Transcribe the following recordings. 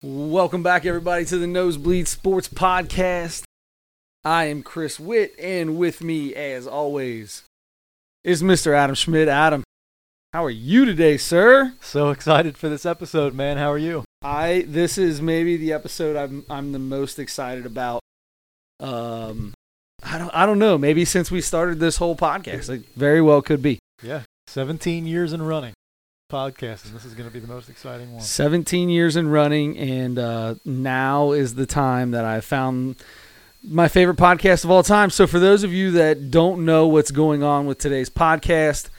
Welcome back, everybody, to the Nosebleed Sports Podcast. I am Chris Witt, and with me, as always, is Mr. Adam Schmidt. Adam, how are you today, sir? So excited for this episode, man. How are you? I this is maybe the episode I'm I'm the most excited about. Um, I don't I don't know. Maybe since we started this whole podcast, it very well could be. Yeah, 17 years in running podcasting. This is going to be the most exciting one. 17 years in running, and uh, now is the time that I found my favorite podcast of all time. So, for those of you that don't know what's going on with today's podcast,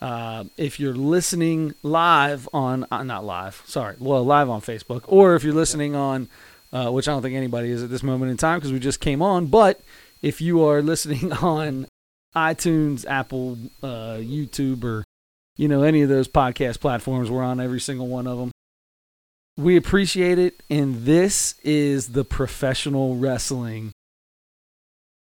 uh, if you're listening live on, uh, not live, sorry, well, live on Facebook, or if you're listening on, uh, which I don't think anybody is at this moment in time because we just came on, but if you are listening on iTunes, Apple, uh, YouTube, or you know, any of those podcast platforms. We're on every single one of them. We appreciate it. And this is the professional wrestling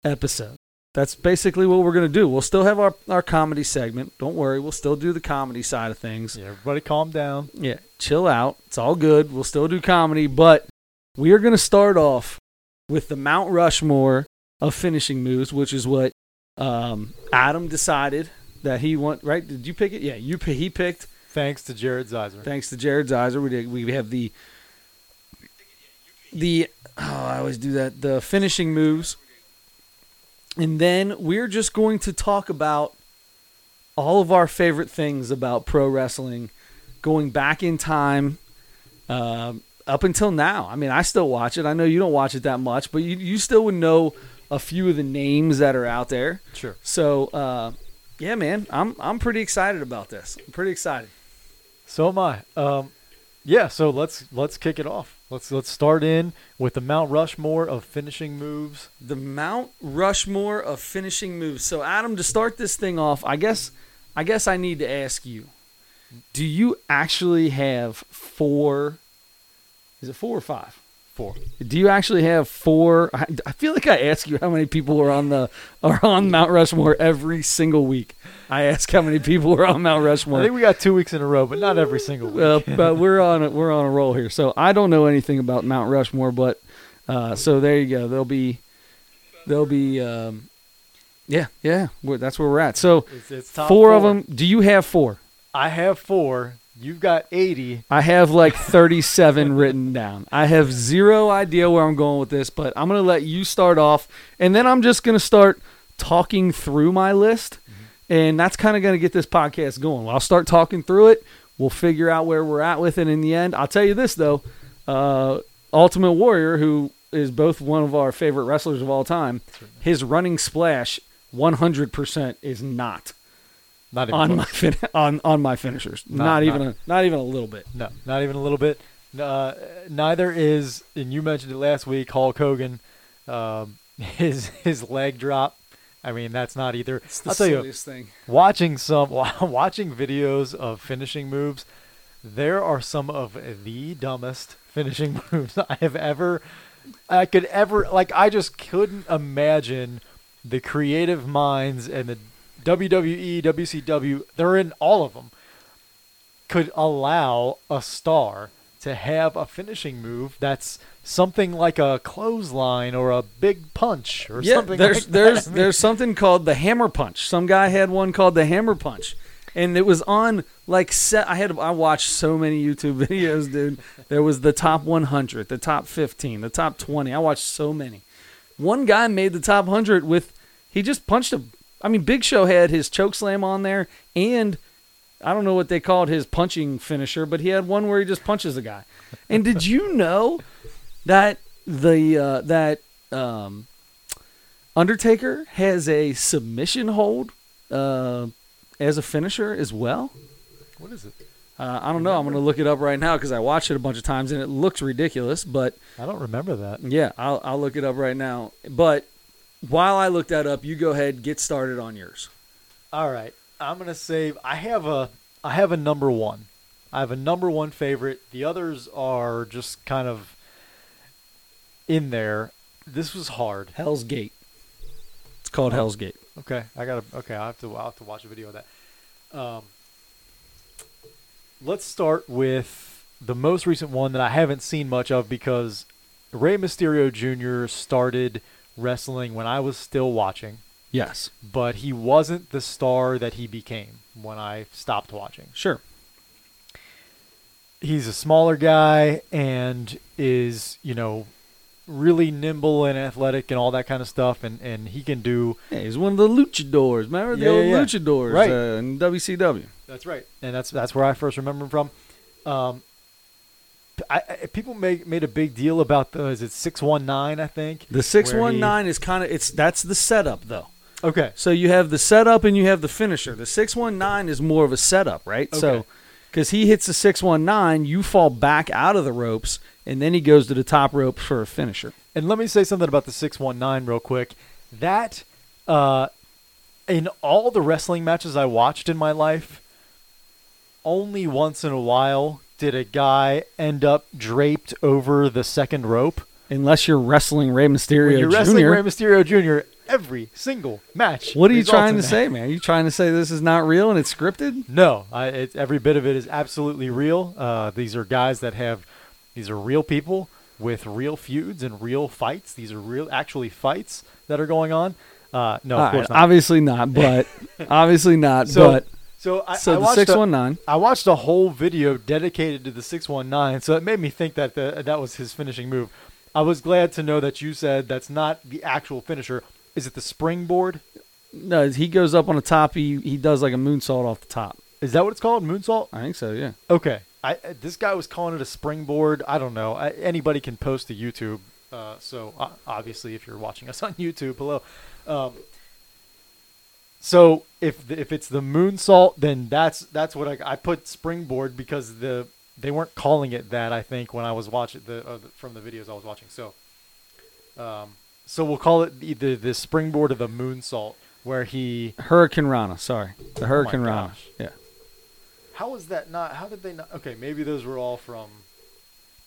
episode. That's basically what we're going to do. We'll still have our, our comedy segment. Don't worry. We'll still do the comedy side of things. Yeah, everybody calm down. Yeah, chill out. It's all good. We'll still do comedy. But we are going to start off with the Mount Rushmore of finishing moves, which is what um, Adam decided that he want right. Did you pick it? Yeah, you he picked. Thanks to Jared Zeiser. Thanks to Jared Zeiser, we did, we have the the oh I always do that the finishing moves, and then we're just going to talk about all of our favorite things about pro wrestling, going back in time. Uh, up until now, I mean, I still watch it. I know you don't watch it that much, but you, you still would know a few of the names that are out there. Sure. So, uh, yeah, man, I'm I'm pretty excited about this. I'm pretty excited. So am I. Um, yeah, so let's let's kick it off. Let's let's start in with the Mount Rushmore of finishing moves. The Mount Rushmore of finishing moves. So, Adam, to start this thing off, I guess I guess I need to ask you: Do you actually have four? Is it four or five? Four. Do you actually have four? I, I feel like I ask you how many people are on the are on Mount Rushmore every single week. I ask how many people are on Mount Rushmore. I think we got two weeks in a row, but not every single week. Well, but we're on a, we're on a roll here. So I don't know anything about Mount Rushmore, but uh, so there you go. There'll be there'll be um, yeah yeah. That's where we're at. So It's- it's four, four. of them. Do you have four? I have four. You've got 80. I have like 37 written down. I have zero idea where I'm going with this, but I'm going to let you start off, and then I'm just going to start talking through my list, and that's kind of going to get this podcast going. I'll start talking through it. We'll figure out where we're at with it in the end. I'll tell you this, though uh, Ultimate Warrior, who is both one of our favorite wrestlers of all time, his running splash 100% is not Not even on close. my fin- on on my finishers. Not, Not- even not- a not even a little bit. No, not even a little bit. Uh, neither is, and you mentioned it last week, Hulk Hogan. Um, his his leg drop. I mean, that's not either. It's the I'll tell you, silliest thing. watching some watching videos of finishing moves, there are some of the dumbest finishing moves I have ever. I could ever like. I just couldn't imagine the creative minds and the WWE, WCW. They're in all of them could allow a star to have a finishing move that's something like a clothesline or a big punch or Yeah, something there's like that. there's there's something called the hammer punch. Some guy had one called the hammer punch, and it was on like set. I had I watched so many YouTube videos, dude. There was the top 100, the top 15, the top 20. I watched so many. One guy made the top 100 with he just punched a. I mean, Big Show had his choke slam on there, and I don't know what they called his punching finisher, but he had one where he just punches a guy. And did you know that the uh, that um, Undertaker has a submission hold uh, as a finisher as well? what is it? Uh, I don't know. I'm going to look it up right now because I watched it a bunch of times and it looks ridiculous. But I don't remember that. yeah, I'll, I'll look it up right now. But while I look that up, you go ahead, get started on yours. All right, I'm gonna save. I have a I have a number one. I have a number one favorite. The others are just kind of in there. This was hard. Hell's Gate. It's called Oh. Hell's Gate. Okay, I gotta. Okay, I have to. I will have to watch a video of that. Um, let's start with the most recent one that I haven't seen much of because Rey Mysterio Jr. started wrestling when I was still watching, Yes. but he wasn't the star that he became when I stopped watching. Sure. He's a smaller guy and is, you know, really nimble and athletic and all that kind of stuff and, and he can do Yeah, he's one of the luchadors. Remember the Yeah, old yeah, luchadors Right. uh, in WCW? That's right, and that's that's where I first remember him from. Um, I, people made made a big deal about the is it six one nine I think The six one nine is kind of it's that's the setup though. Okay, So you have the setup and you have the finisher. The six one nine is more of a setup, right? So because he hits the six one nine, you fall back out of the ropes, and then he goes to the top rope for a finisher. and let me say something about the six one nine real quick. That uh, in all the wrestling matches I watched in my life, only once in a while did a guy end up draped over the second rope. Unless you're wrestling Rey Mysterio when you're Jr. wrestling Rey Mysterio Jr. every single match. what are you trying to that. say, man? Are you trying to say this is not real and it's scripted? No, I, it's every bit of it is absolutely real. Uh, these are guys that have, these are real people with real feuds and real fights. These are real, actually fights that are going on. Uh, no, of All right, course not. obviously not, but obviously not. So, but so I, so I the watched a- I watched a whole video dedicated to the 619, so it made me think that the, that was his finishing move. I was glad to know that you said that's not the actual finisher. Is it the springboard? No, he goes up on the top. He he does like a moonsault off the top. Is that what it's called? Moonsault? I think so. Yeah. Okay. I uh, this guy was calling it a springboard. I don't know. I, anybody can post to YouTube. Uh, so uh, obviously, if you're watching us on YouTube, hello. Um, so if if it's the moonsault, then that's that's what I, I put springboard because the they weren't calling it that. I think when I was watching the, uh, the from the videos I was watching. So, um, so we'll call it either the springboard or the moonsault, where he. Hurricanrana. Sorry, the Hurricanrana. gosh. Yeah. How was that not? How did they not? Okay, maybe those were all from.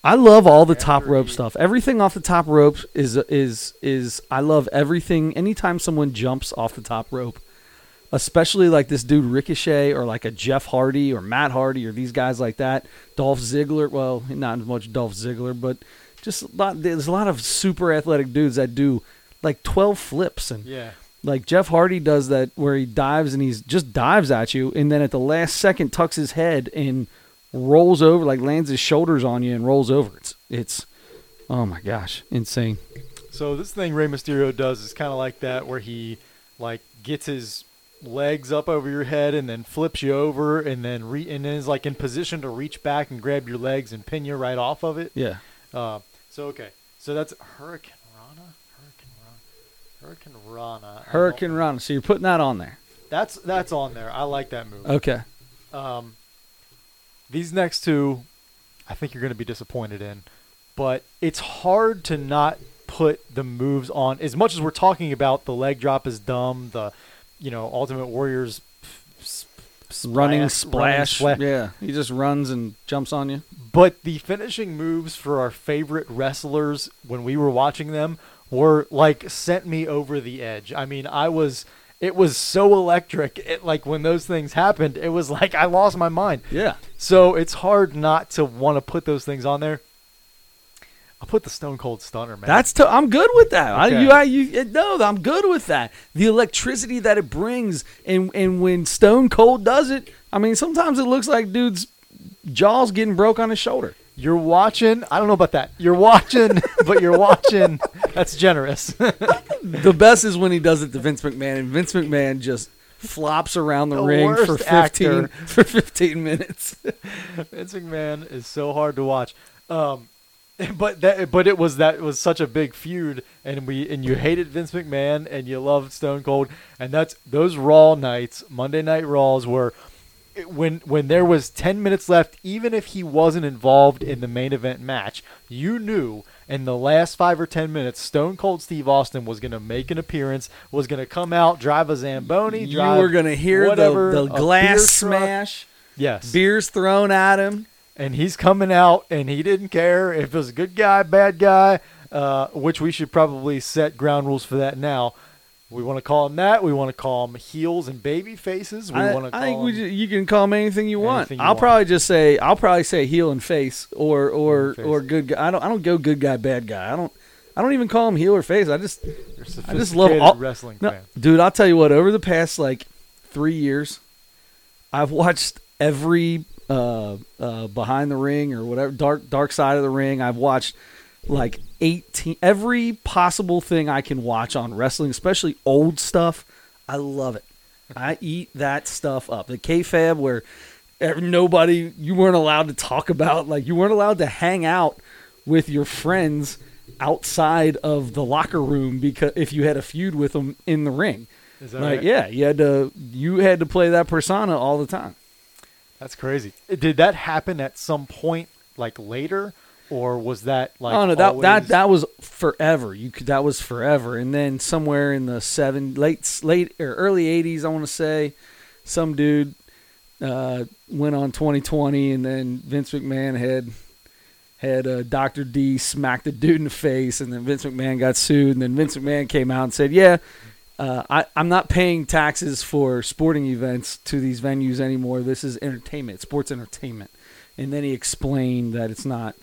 I love all the top rope he- stuff. Everything off the top rope is is is I love everything. Anytime someone jumps off the top rope, especially like this dude Ricochet or like a Jeff Hardy or Matt Hardy or these guys like that. Dolph Ziggler. Well, not as much Dolph Ziggler, but just a lot. There's a lot of super athletic dudes that do like 12 flips and Yeah. like Jeff Hardy does that where he dives and he's just dives at you and then at the last second tucks his head and rolls over like lands his shoulders on you and rolls over. It's it's oh my gosh, insane. So this thing Rey Mysterio does is kind of like that, where he like gets his legs up over your head and then flips you over, and then re- and then is like in position to reach back and grab your legs and pin you right off of it. Yeah. Uh, so okay, so that's Hurricane Rana, Hurricane Rana, Hurricanrana. Hurricane Rana. So you're putting that on there. That's that's on there. I like that move. Okay. Um, these next two, I think you're going to be disappointed in, but it's hard to not put the moves on. As much as we're talking about the leg drop is dumb, the you know Ultimate Warriors s- s- running splash, splash. running Yeah. He just runs and jumps on you. But the finishing moves for our favorite wrestlers when we were watching them were like sent me over the edge. I mean, I was it was so electric. It like when those things happened, it was like I lost my mind. Yeah. So it's hard not to want to put those things on there. I'll put the Stone Cold Stunner, man. That's to, I'm good with that. I, Okay. you, I, you, no, I'm good with that. The electricity that it brings, and and when Stone Cold does it, I mean, sometimes it looks like dude's jaws getting broke on his shoulder. you're watching. I don't know about that. You're watching, but you're watching. That's generous. The best is when he does it to Vince McMahon, and Vince McMahon just flops around the, The ring for 15 actor. for 15 minutes. Vince McMahon is so hard to watch. Um, but that, but it was that it was such a big feud, and we and you hated Vince McMahon and you loved Stone Cold, and that's those Raw nights, Monday Night Raws, were when when there was ten minutes left, even if he wasn't involved in the main event match, you knew in the last five or ten minutes, Stone Cold Steve Austin was going to make an appearance, was going to come out, drive a zamboni, you were gonna hear whatever, the, the glass smash, Yes, beers thrown at him. And he's coming out and he didn't care if it was a good guy, bad guy, uh, which we should probably set ground rules for that now. We want to call them that. We want to call them heels and baby faces. We I, want to call I think we 'em- ju- you can call them anything you want. Anything you I'll want. probably just say I'll probably say heel and face or or face. or good guy. I don't I don't go good guy bad guy. I don't I don't even call him heel or face. I just I just love all- wrestling no, fan. dude. I'll tell you what. Over the past like three years, I've watched every uh, uh, behind the ring or whatever dark dark side of the ring. I've watched like eighteen every possible thing I can watch on wrestling, especially old stuff. I love it. I eat that stuff up. The kayfabe where nobody you weren't allowed to talk about like you weren't allowed to hang out with your friends outside of the locker room because if you had a feud with them in the ring Is that like right? yeah you had to you had to play that persona all the time That's crazy. Did that happen at some point, like later, or was that like? oh no that always- that that was forever you could that was forever and then somewhere in the seven late late or early 80s i want to say some dude uh, went on 2020 and then vince mcmahon had had uh, dr d smack the dude in the face and then vince mcmahon got sued and then vince mcmahon came out and said yeah uh, I, I'm not paying taxes for sporting events to these venues anymore. This is entertainment, sports entertainment. And then he explained that it's not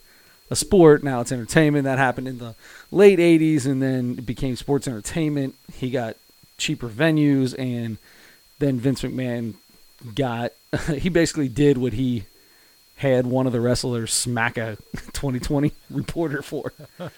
a sport. Now it's entertainment. That happened in the late 80s, and then it became sports entertainment. He got cheaper venues, and then Vince McMahon got. he basically did what he had one of the wrestlers smack a 2020 reporter for.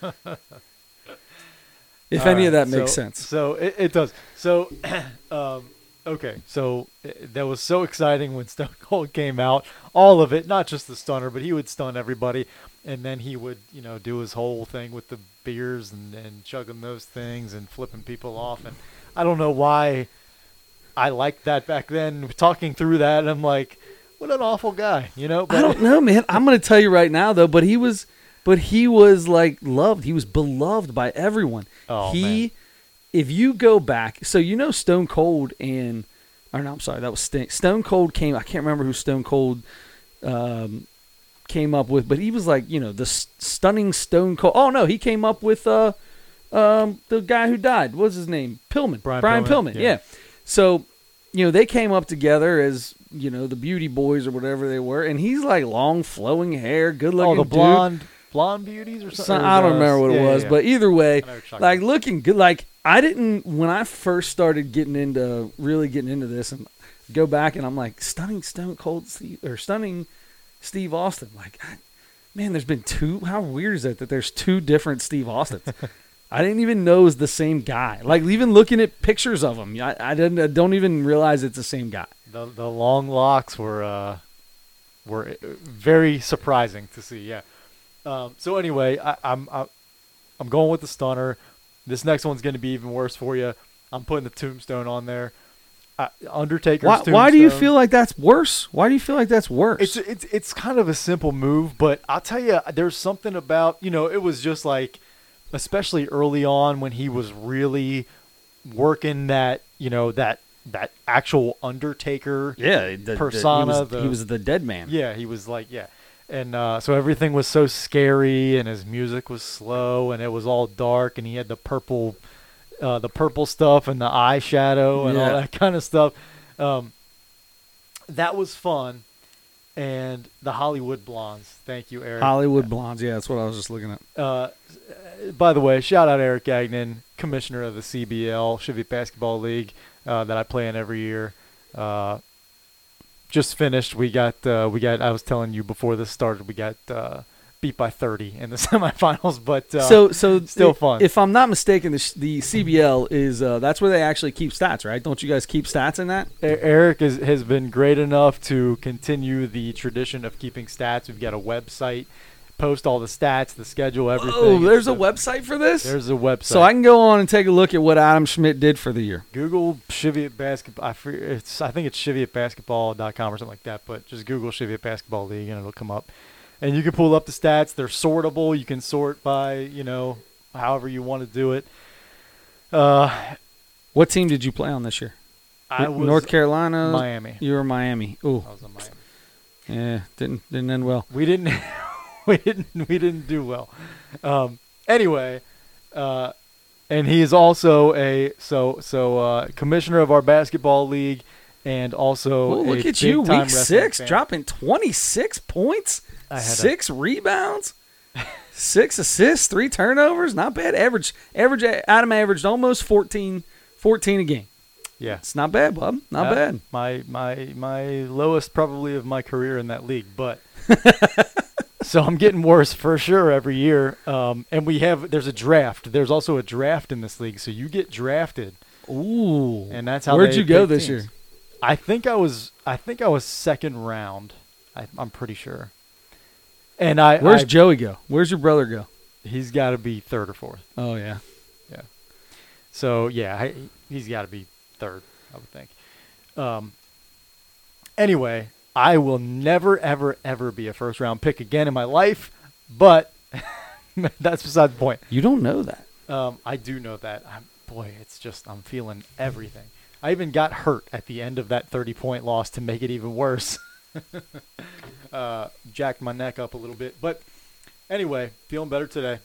if All any of that makes so- sense. So it, it does. So, um, okay. So uh, that was so exciting when Stone Cold came out. All of it, not just the stunner, but he would stun everybody, and then he would, you know, do his whole thing with the beers and, and chugging those things and flipping people off. And I don't know why I liked that back then. Talking through that, I'm like, what an awful guy, you know? I don't know, man. I'm going to tell you right now, though. But he was, but he was like loved. He was beloved by everyone. Oh, he, man. if you go back, so you know Stone Cold and, or no, I'm sorry, that was. Stone Cold came. I can't remember who Stone Cold um, came up with, but he was like, you know, the s- stunning Stone Cold. Oh no, he came up with uh, um, the guy who died. What's his name? Pillman. Brian Brian Pillman, Pillman. yeah. yeah. So, you know, they came up together as you know the Beauty Boys or whatever they were, and he's like long flowing hair, good looking. Oh, the dude. Blonde, beauties or something. Or I don't remember what yeah, it was, yeah. but either way, I know what you're talking like looking good. Like I didn't when I first started getting into really getting into this, and go back and I'm like stunning Stone Cold Steve or stunning Steve Austin. Like, I- man, there's been two. How weird is that that there's two different Steve Austins? I didn't even know it was the same guy. Like even looking at pictures of him, I, I didn't. I don't even realize it's the same guy. The the long locks were uh, were uh, very surprising to see. Yeah. Um, so anyway, I, I'm I, I'm going with the stunner. This next one's going to be even worse for you. I'm putting the tombstone on there. Uh, Undertaker's Why, tombstone. why do you feel like that's worse? Why do you feel like that's worse? It's it's it's kind of a simple move, but I'll tell you, there's something about you know it was just like, especially early on when he was really working that you know that that actual Undertaker. yeah, the, the- persona, he, was, the- he was the dead man. Yeah, he was like yeah, and uh, so everything was so scary, and his music was slow, and it was all dark, and he had the purple, uh, the purple stuff and the eyeshadow and Yeah. all that kind of stuff. Um, that was fun, and the Hollywood Blondes. Thank you, Eric. Hollywood Blondes. Yeah, that's what I was just looking at. Uh, by the way, shout out Eric Gagnon, commissioner of the CBL Cheviot Basketball League uh, that I play in every year. Just finished. We got uh, we got. I was telling you before this started. We got uh, beat by 30 in the semifinals, but uh, so, so still i- fun. If I'm not mistaken, the, the CBL is uh, that's where they actually keep stats, right? Don't you guys keep stats in that? Eric is, has been great enough to continue the tradition of keeping stats. We've got a website, post all the stats, the schedule, everything. Oh, there's a It's website for this. There's a website. so I can go on and take a look at what Adam Schmidt did for the year. Google Cheviot basketball. I, it's, I think it's cheviotbasketball.com or something like that. But just Google Cheviot Basketball League and it'll come up. And you can pull up the stats. They're sortable. You can sort by you know however you want to do it. Uh, What team did you play on this year? I was North Carolina. Miami. You were Miami. Oh, I was in Miami. yeah, didn't didn't end well. We didn't. we didn't. We didn't do well. Um, anyway, uh, and he is also a so so uh, commissioner of our basketball league, and also Oh, a look at you, week six, fan. dropping 26 points, I had a- six rebounds, six assists, three turnovers. Not bad. Average, average. Adam averaged almost 14, 14 a game. Yeah, It's not bad, bub. Not Uh, bad. My my my lowest probably of my career in that league, but so I'm getting worse for sure every year. Um, and we have there's a draft. There's also a draft in this league, so you get drafted, Ooh. and that's how. Where'd you go this teams. year? I think I was I think I was second round. I, I'm pretty sure. And I Where's I- Joey go? Where's your brother go? he's got to be third or fourth. Oh yeah, yeah. So yeah, I, he's got to be third, I would think. Um. Anyway, I will never, ever, ever be a first round pick again in my life, but that's beside the point. You don't know that. Um, I do know that. I'm, boy, it's just I'm feeling everything. I even got hurt at the end of that 30 point loss to make it even worse. uh, jacked my neck up a little bit, but anyway, feeling better today.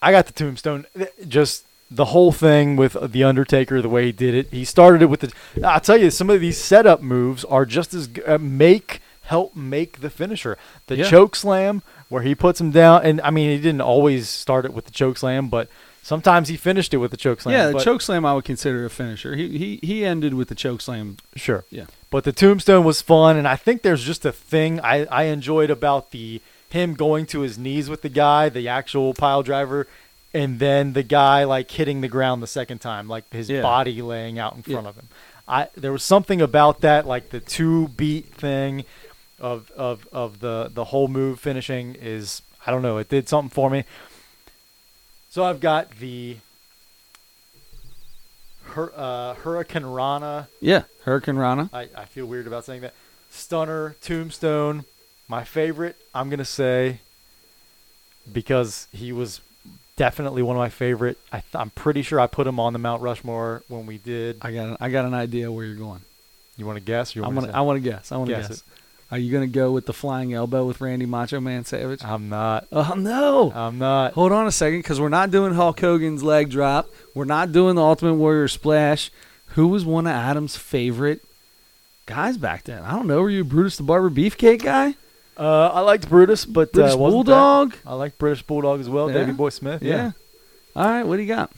I got the tombstone. Just the whole thing with the Undertaker, the way he did it. He started it with the. I'll tell you, some of these setup moves are just as uh, make help make the finisher. The Yeah. choke slam where he puts him down, and I mean he didn't always start it with the choke slam, but sometimes he finished it with the choke slam. yeah, the choke slam I would consider a finisher. He he he ended with the choke slam. Sure. Yeah. But the tombstone was fun, and I think there's just a thing I, I enjoyed about the him going to his knees with the guy, the actual pile driver, and then the guy like hitting the ground the second time, like his Yeah. body laying out in front Yeah. of him. I there was something about that, like the two beat thing of of of the the whole move finishing is I don't know, it did something for me. So I've got the Hur, uh, Hurricanrana. Yeah, Hurricanrana. I, I feel weird about saying that. Stunner, Tombstone, my favorite, I'm going to say, because he was definitely one of my favorite. I th- I'm pretty sure I put him on the Mount Rushmore when we did. I got an, I got an idea where you're going. You want to guess? You I'm want gonna I want to guess. I want to Guess guess. it. Are you gonna go with the flying elbow with Randy Macho Man Savage? I'm not. Oh no! I'm not. Hold on a second, because we're not doing Hulk Hogan's leg drop. We're not doing the Ultimate Warrior splash. Who was one of Adam's favorite guys back then? I don't know. Were you Brutus the Barber Beefcake guy? Uh, I liked Brutus, but British uh, wasn't that- Bulldog? I like British Bulldog as well. Yeah? Davy Boy Smith. Yeah. All right, what do you got?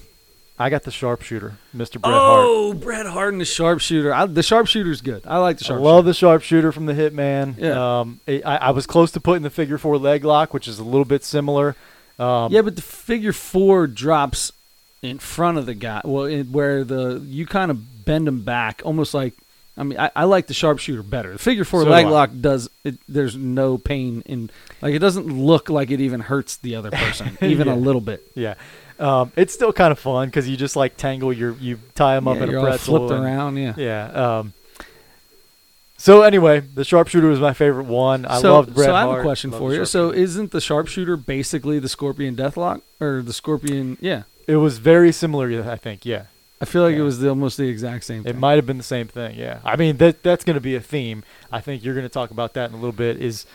I got the sharpshooter, Mr. Bret Hart. oh, Bret Hart and the sharpshooter. I, the sharpshooter's good. I like the I sharpshooter. love the sharpshooter from the Hitman. Yeah. Um, I, I was close to putting the figure four leg lock, which is a little bit similar. Um, yeah, but the figure four drops in front of the guy. Well, in, where the you kind of bend them back, almost like. I mean, I, I like the sharpshooter better. The figure four So leg lock does. It, there's no pain in. Like it doesn't look like it even hurts the other person, even Yeah. a little bit. Yeah. Um, it's still kind of fun because you just like tangle your, you tie them up Yeah, in a pretzel. flipped and- around. Yeah. Yeah. Um, so anyway, the sharpshooter was my favorite one. I so, loved Bret so I have Hart. a question Loved for you. So isn't the sharpshooter basically the scorpion deathlock or the scorpion? Yeah, it was very similar. I think. Yeah. I feel like Yeah. it was the, almost the exact same. It might have been the same thing. Yeah. I mean that that's going to be a theme. I think you're going to talk about that in a little bit. Is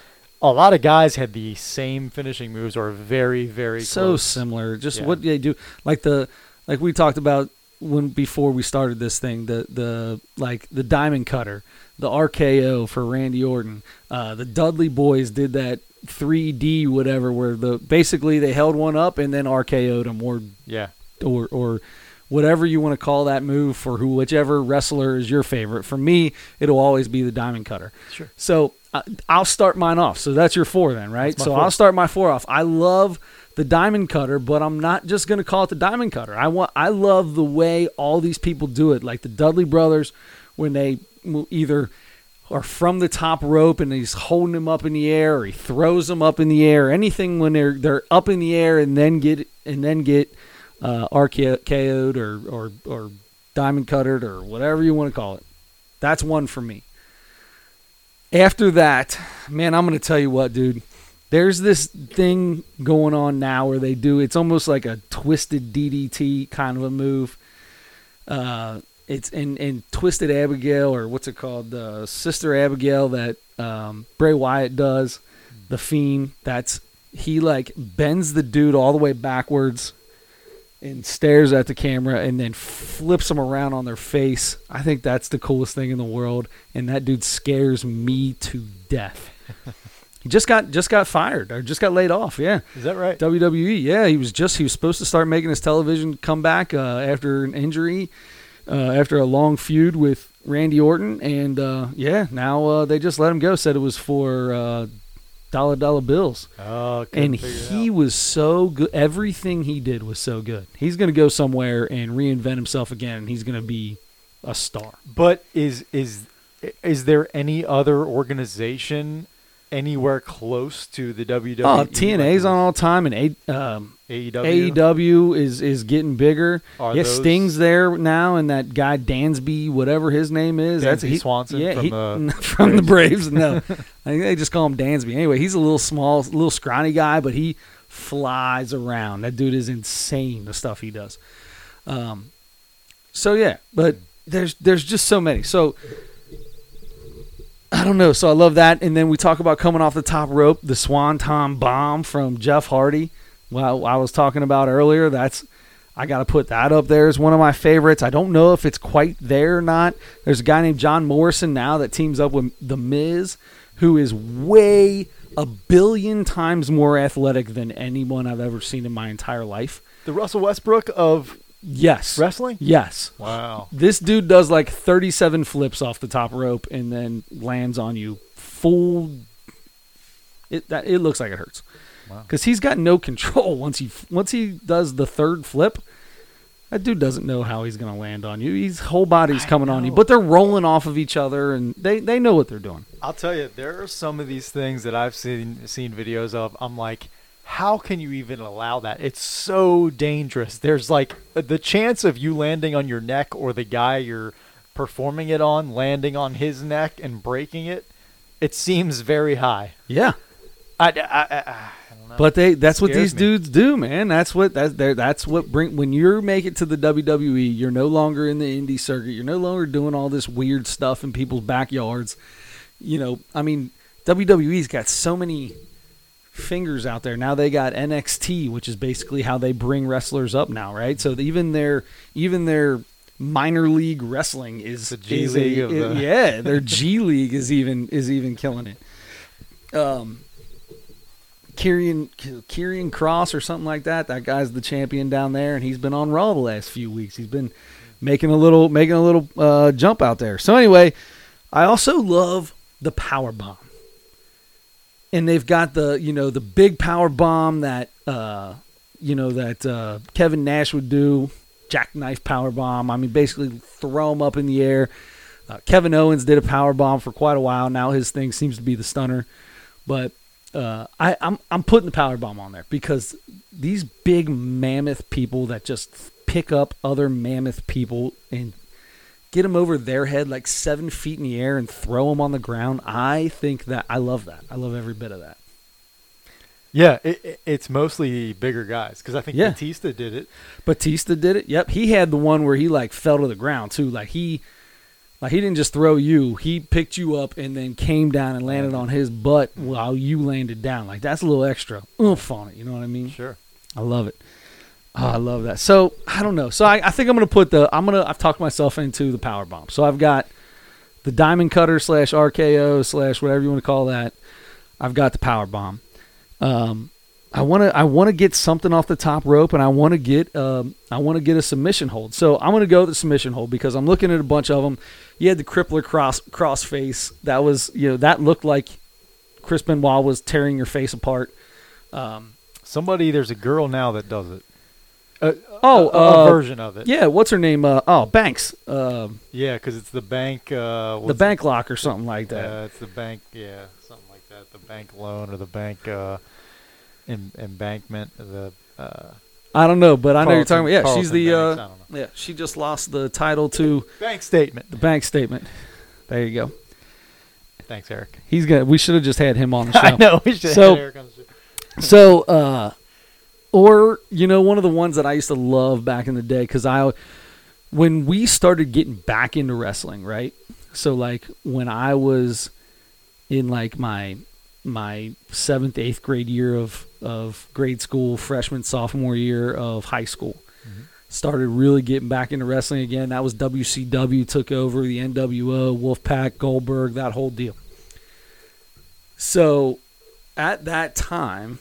a lot of guys had the same finishing moves or very very so close. similar. Just Yeah. what they do, like the like we talked about when before we started this thing. The the like the diamond cutter, the RKO for Randy Orton. Uh, the Dudley Boys did that 3D whatever, where the basically they held one up and then RKO'd them, or Yeah. or or whatever you want to call that move for who whichever wrestler is your favorite. For me, it'll always be the diamond cutter. Sure. So uh, I'll start mine off. So that's your four then, right? So four. I'll start my four off. I love the diamond cutter, but I'm not just going to call it the diamond cutter. I want I love the way all these people do it, like the Dudley brothers when they either are from the top rope and he's holding him up in the air or he throws them up in the air, anything when they're they're up in the air and then get and then get uh, RKO'd or, or or diamond cuttered or whatever you want to call it. That's one for me. After that, man, I'm going to tell you what, dude. There's this thing going on now where they do it's almost like a twisted DDT kind of a move. Uh, it's in in Twisted Abigail or what's it called, the Sister Abigail that um, Bray Wyatt does, the Fiend. That's he like bends the dude all the way backwards, and stares at the camera and then flips them around on their face. I think that's the coolest thing in the world, and that dude scares me to death. he just got just got fired or just got laid off. Yeah. Is that right? WWE. Yeah, he was just he was supposed to start making his television comeback uh, after an injury, uh, after a long feud with Randy Orton, and uh, yeah, now uh, they just let him go. Said it was for uh, dollar dollar bills, Oh, and he was so good. Everything he did was so good. He's gonna go somewhere and reinvent himself again, and he's gonna be a star. But is is is there any other organization anywhere close to the WWE? Oh, TNA's on all time, and A, um, AEW. AEW is is getting bigger. Are yeah, those- Sting's there now, and that guy Dansby, whatever his name is, that's Dansby he, Swanson yeah, from he- the from the Braves. No, I think they just call him Dansby. Anyway, he's a little small, little scrawny guy, but he flies around. That dude is insane. The stuff he does. Um, so yeah, but there's there's just so many. So I don't know. So I love that. And then we talk about coming off the top rope, the Swanton bomb from Jeff Hardy. Well, I was talking about earlier. That's I got to put that up there as one of my favorites. I don't know if it's quite there or not. There's a guy named John Morrison now that teams up with The Miz, who is way a billion times more athletic than anyone I've ever seen in my entire life. The Russell Westbrook of Yes. wrestling. Yes. Wow. This dude does like 37 flips off the top rope and then lands on you full. It that it looks like it hurts Wow. because he's got no control once he once he does the third flip. That dude doesn't know how he's gonna land on you. His whole body's coming on you, but they're rolling off of each other and they they know what they're doing. I'll tell you, there are some of these things that I've seen seen videos of. I'm like, how can you even allow that? It's so dangerous. There's like the chance of you landing on your neck or the guy you're performing it on landing on his neck and breaking it. It seems very high. Yeah, I, I, I, I don't know. but they that's what these me. dudes do, man. That's what that's they're- that's what bring when you make it to the WWE. You're no longer in the indie circuit. You're no longer doing all this weird stuff in people's backyards. You know, I mean, WWE's got so many fingers out there now. They got NXT, which is basically how they bring wrestlers up now, right? So even their even their minor league wrestling is The G is a- League i- the- yeah, their G League is even is even killing it. Um, Karrion Karrion Kross or something like that. That guy's the champion down there, and he's been on Raw the last few weeks. He's been making a little making a little uh, jump out there. So anyway, I also love the power bomb, and they've got the you know the big power bomb that uh, you know that uh, Kevin Nash would do, jackknife power bomb. I mean, basically throw him up in the air. Uh, Kevin Owens did a power bomb for quite a while. Now his thing seems to be the stunner, but uh, I, I'm I'm putting the power bomb on there because these big mammoth people that just pick up other mammoth people and get them over their head like seven feet in the air and throw them on the ground. I think that I love that. I love every bit of that. yeah, it, it- it's mostly bigger guys because I think Yeah. Batista did it. Batista did it. Yep, he had the one where he like fell to the ground too. Like he, like he didn't just throw you. He picked you up and then came down and landed on his butt while you landed down. Like that's a little extra oomph on it. You know what I mean? Sure. I love it. Oh, I love that. So I don't know. So I, I think I'm gonna put the I'm gonna I've talked myself into the power bomb. So I've got the diamond cutter slash RKO slash whatever you want to call that. I've got the power bomb. Um, I want to I want to get something off the top rope, and I want to get um, I want to get a submission hold. So I'm going to go with the submission hold because I'm looking at a bunch of them. You had the crippler cross cross face. That was you know that looked like Chris Benoit was tearing your face apart. Um, Somebody, there's a girl now that does it. A, Oh, a, a uh, version of it. yeah, what's her name? Uh, oh, Banks, uh, Yeah, because it's the bank. Uh, the bank lock or something like that. Uh, it's the bank. Yeah, something like that. The bank loan or the bank uh, em- embankment. The uh, I don't know, but I know you're talking about. Yeah, she's the Banks, uh, I don't know. yeah. She just lost the title to bank statement. the bank statement. There you go. Thanks, Eric. He's gonna. We should have just had him on the show. I know. We should So- have Eric on the show. so uh or you know one of the ones that i used to love back in the day because i when we started getting back into wrestling right so like when i was in like my my seventh eighth grade year of of grade school freshman sophomore year of high school Mhm. started really getting back into wrestling again. That was WCW took over the NWO, Wolfpack, Goldberg, that whole deal. So at that time,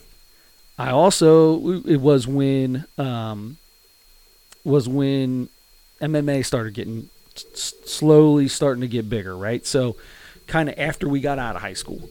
I also it was when um, was when MMA started getting s- slowly starting to get bigger, right? So kind of after we got out of high school.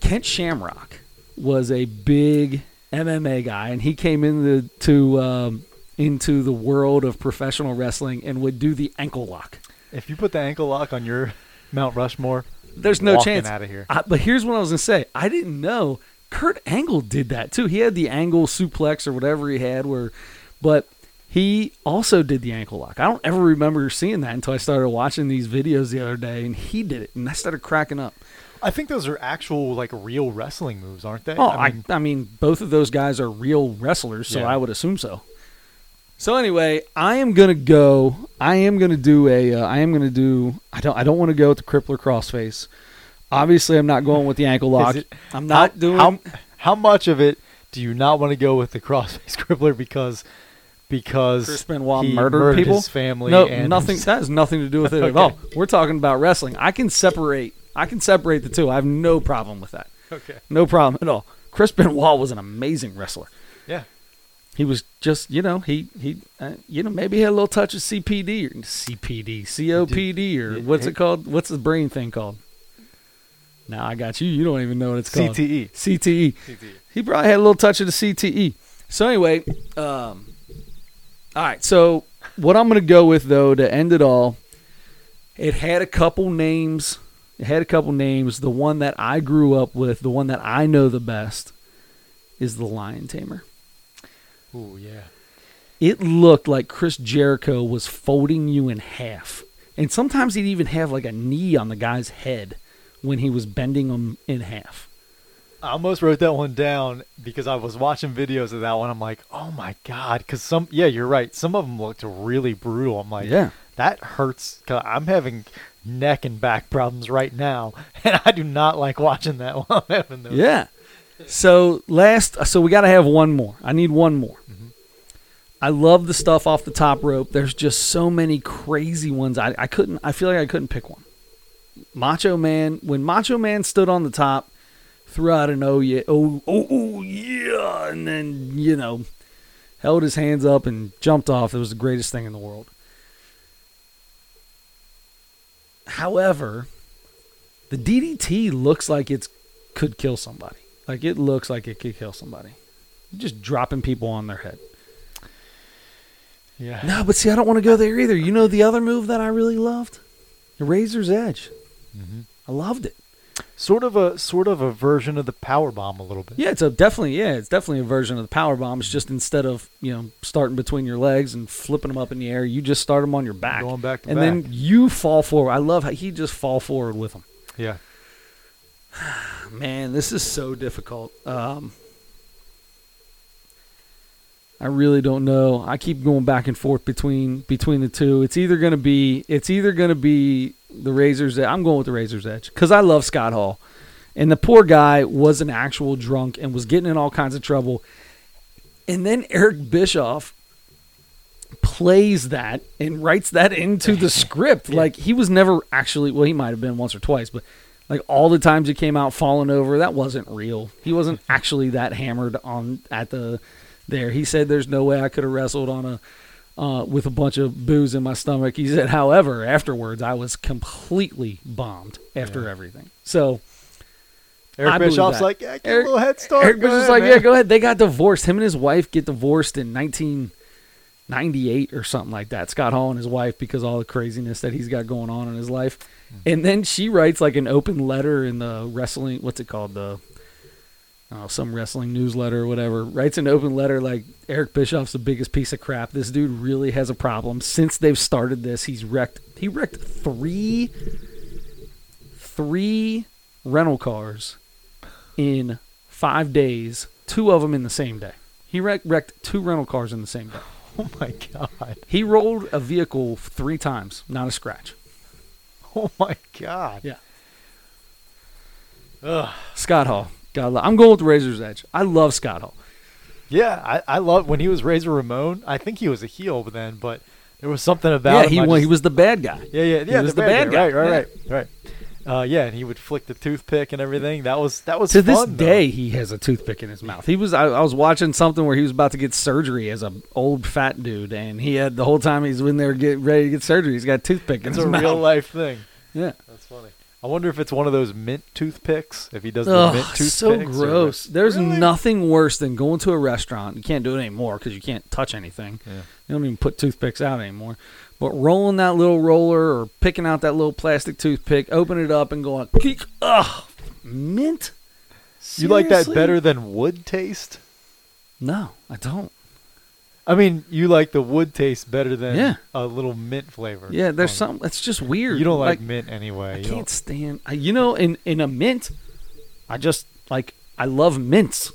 Ken Shamrock was a big MMA guy, and he came into to um, into the world of professional wrestling and would do the ankle lock. If you put the ankle lock on your Mount Rushmore, There's no chance. out of here. I, but here's what I was gonna say. I didn't know Kurt Angle did that too. He had the angle suplex or whatever he had, where, but he also did the ankle lock. I don't ever remember seeing that until I started watching these videos the other day, and he did it, and I started cracking up. I think those are actual like real wrestling moves, aren't they? Oh, I I mean, I, mean, both of those guys are real wrestlers, so Yeah. I would assume so. So anyway, I am gonna go. I am gonna do a. Uh, I am gonna do. I don't. I don't want to go with the crippler crossface. Obviously, I'm not going with the ankle lock. it- I'm not how, doing. How, how much of it do you not want to go with the crossface crippler because because Chris Benoit he murdered people? his family? no, and nothing. That has nothing to do with it at all. We're talking about wrestling. I can separate. I can separate the two. I have no problem with that. Okay. No problem at all. Chris Benoit was an amazing wrestler. Yeah. He was just, you know, he he, uh, you know, maybe he had a little touch of CPD or CPD, COPD, or what's it called? What's the brain thing called? Now I got you. You don't even know what it's called. CTE. CTE. CTE. He probably had a little touch of the CTE. So anyway, um, all right. So what I'm going to go with though to end it all, it had a couple names. It had a couple names. The one that I grew up with, the one that I know the best, is the Lion Tamer. Oh yeah. It looked like Chris Jericho was folding you in half, and sometimes he'd even have like a knee on the guy's head when he was bending them in half. I almost wrote that one down because I was watching videos of that one. I'm like, oh my god, because some, yeah, you're right. Some of them looked really brutal. I'm like, Yeah. that hurts. i I'm having neck and back problems right now, and I do not like watching that while I'm having those. Yeah. So last, so we got to have one more. I need one more. Mm-hmm. I love the stuff off the top rope. There's just so many crazy ones. I, I couldn't. I feel like I couldn't pick one. Macho Man. When Macho Man stood on the top, threw out an oh yeah, oh oh oh yeah, and then you know, held his hands up and jumped off. It was the greatest thing in the world. However, the DDT looks like it could kill somebody. Like it looks like it could kill somebody. Just dropping people on their head. Yeah. No, but see, I don't want to go there either. You know the other move that I really loved? The Razor's Edge. Hmm I loved it. Sort of a sort of a version of the power bomb a little bit. Yeah, it's a definitely yeah, it's definitely a version of the power bomb. It's just instead of you know starting between your legs and flipping them up in the air, you just start them on your back, Going back to and back. then you fall forward. I love how he just fall forward with them. yeah. Man, this is so difficult. Um, I really don't know. I keep going back and forth between between the two. It's either gonna be it's either gonna be the Razor's. I'm going with the Razor's Edge because I love Scott Hall, and the poor guy was an actual drunk and was getting in all kinds of trouble. And then Eric Bischoff plays that and writes that into the script. Like he was never actually. Well, he might have been once or twice, but like all the times he came out falling over, that wasn't real. He wasn't actually that hammered on at the there. He said, "There's no way I could have wrestled on a." Uh, with a bunch of booze in my stomach, he said. However, afterwards, I was completely bombed after Yeah. everything. So Eric I Bischoff's like, yeah, get Eric- a little head start. Eric Go was ahead, like, man." yeah, go ahead. They got divorced. Him and his wife get divorced in 1998 or something like that. Scott Hall and his wife because all the craziness that he's got going on in his life. And then she writes like an open letter in the wrestling, what's it called? The oh, some wrestling newsletter or whatever. Writes an open letter like Eric Bischoff's the biggest piece of crap. This dude really has a problem. Since they've started this, he's wrecked. He wrecked three, three rental cars in five days. Two of them in the same day. He wrecked, wrecked two rental cars in the same day. Oh my god. He rolled a vehicle three times, not a scratch. Oh my god. Yeah. Ugh. Scott Hall. God, I'm going with Razor's Edge. I love Scott Hall. Yeah, I, I love when he was Razor Ramon. I think he was a heel then, but there was something about yeah, him. he he was the bad guy. Yeah, yeah, yeah. He was the bad guy, Right, right, yeah. right, right. Uh, yeah, and he would flick the toothpick and everything. That was that was To this though. day, he has a toothpick in his mouth. He was. I, I was watching something where he was about to get surgery as a old fat dude, and he had the whole time he's in there get ready to get surgery. He's got a toothpick in It's his a mouth. real life thing. yeah. I wonder if it's one of those mint toothpicks. If he does the Ugh, mint toothpicks. so gross. There's Really? nothing worse than going to a restaurant. You can't do it anymore because you can't touch anything. Yeah. You don't even put toothpicks out anymore. But rolling that little roller or picking out that little plastic toothpick, open it up and going, ugh, mint. You like that better than wood taste? No, I don't. I mean, you like the wood taste better than Yeah. a little mint flavor. Yeah, there's some. It's just weird. You don't like, mint anyway. I You can't don't- stand. I, you know, in in a mint, I just like I love mints.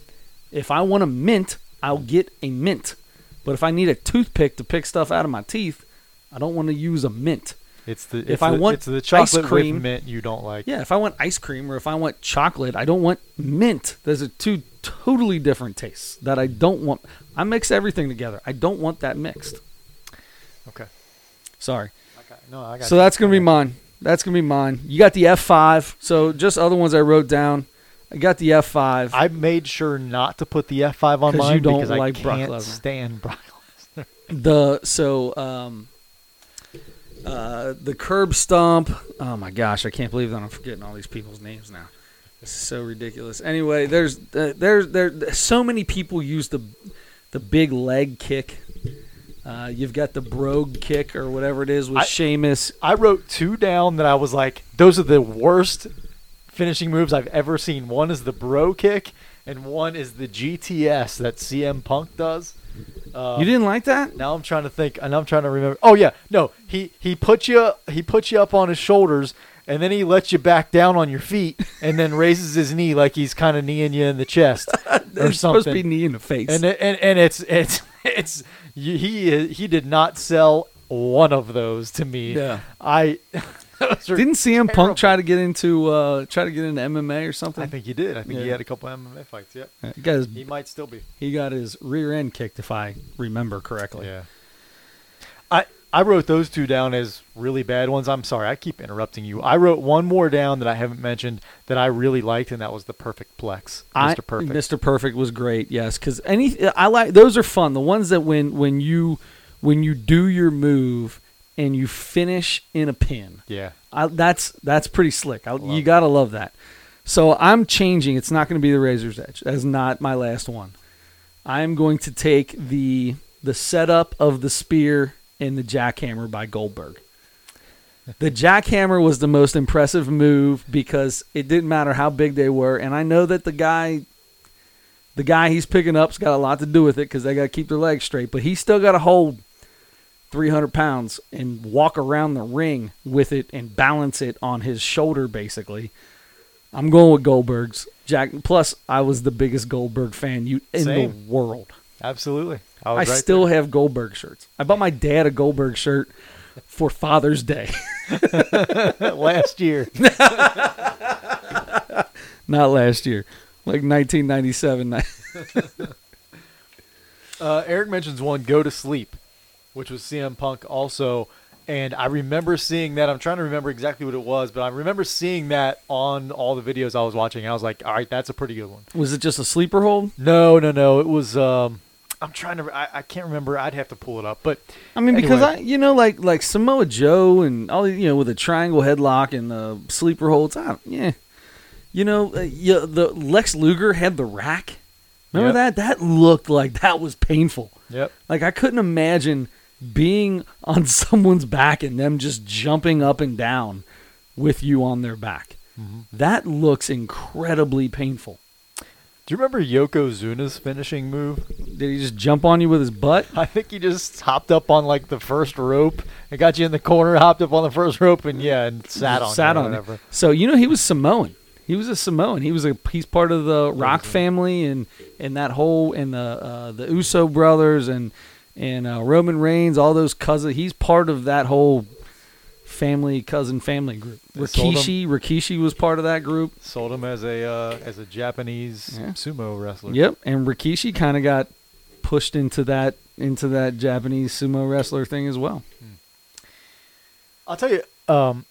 If I want a mint, I'll get a mint. But if I need a toothpick to pick stuff out of my teeth, I don't want to use a mint. It's the If it's I the, want it's the ice chocolate cream- with mint you don't like. Yeah, if I want ice cream or if I want chocolate, I don't want mint. Those are two totally different tastes that I don't want. I mix everything together. I don't want that mixed. Okay. Sorry. Okay. No, I got. So you. that's gonna be mine. That's gonna be mine. You got the F five. So just other ones I wrote down. I got the F five. I made sure not to put the F5 on mine you don't because like I can't Lesnar. stand Brock. The so um uh the curb stomp. Oh my gosh, I can't believe that I'm forgetting all these people's names now. This is so ridiculous. Anyway, there's uh, there's there so many people use the the big leg kick. Uh, you've got the brogue kick or whatever it is with I- Sheamus. I wrote two down that I was like, those are the worst finishing moves I've ever seen. One is the bro kick, and one is the GTS that CM Punk does. Uh, You didn't like that? Now I'm trying to think, and I'm trying to remember. Oh yeah, no, he he puts you he puts you up on his shoulders, and then he lets you back down on your feet, and then raises his knee like he's kind of kneeing you in the chest or It's supposed to be something. knee in the face. And and and it's it's it's he he did not sell one of those to me. Yeah. I Didn't CM terrible. Punk try to get into uh, try to get into MMA or something? I think he did. I think he had a couple MMA fights. Yep. Yeah, he his He might still be. he got his rear end kicked if I remember correctly. Yeah. I I wrote those two down as really bad ones. I'm sorry, I keep interrupting you. I wrote one more down that I haven't mentioned that I really liked, and that was the Perfect Plex, I- Mr. Perfect. Mr. Perfect was great. Yes, because any I like those are fun. The ones that when when you when you do your move and you finish in a pin, Yeah. I, that's that's pretty slick. I, you gotta love that. So I'm changing. It's not going to be the Razor's Edge. That's not my last one. I'm going to take the the setup of the spear and the jackhammer by Goldberg. The jackhammer was the most impressive move because it didn't matter how big they were, and I know that the guy, the guy he's picking up's got a lot to do with it because they got to keep their legs straight. But he still got to hold 300 pounds and walk around the ring with it and balance it on his shoulder, basically. I'm going with Goldberg's Jack. Plus, I was the biggest Goldberg fan you in Same. the world. Absolutely. I, I right still have Goldberg shirts. I bought my dad a Goldberg shirt for Father's Day. last year. Not last year, like 1997. Uh, Eric mentions one, Go to Sleep, which was CM Punk also. And I remember seeing that. I'm trying to remember exactly what it was, but I remember seeing that on all the videos I was watching. I was like, all right, that's a pretty good one. Was it just a sleeper hold? No, no, no. It was. Um, I'm trying to. I, I can't remember. I'd have to pull it up. But I mean, because I, you know, like like Samoa Joe and all, you know, with a triangle headlock and the sleeper holds. I yeah, you know, uh, yeah, the Lex Luger had the rack. Remember that? That looked like that was painful. yep. Like I couldn't imagine being on someone's back and them just jumping up and down with you on their back. That looks incredibly painful. Do you remember Yokozuna's finishing move? Did he just jump on you with his butt? I think he just hopped up on like the first rope and got you in the corner, hopped up on the first rope, and yeah, and sat on sat you on it. whatever. So you know he was Samoan. He was a Samoan. He was a he's part of the Rock family and and that whole and the uh, the Uso brothers and and uh, Roman Reigns, all those cousins. He's part of that whole family cousin family group. They Rikishi Rikishi was part of that group. Sold him as a uh, as a Japanese Yeah. sumo wrestler. Yep, and Rikishi kind of got pushed into that into that Japanese sumo wrestler thing as well. I'll tell you, um,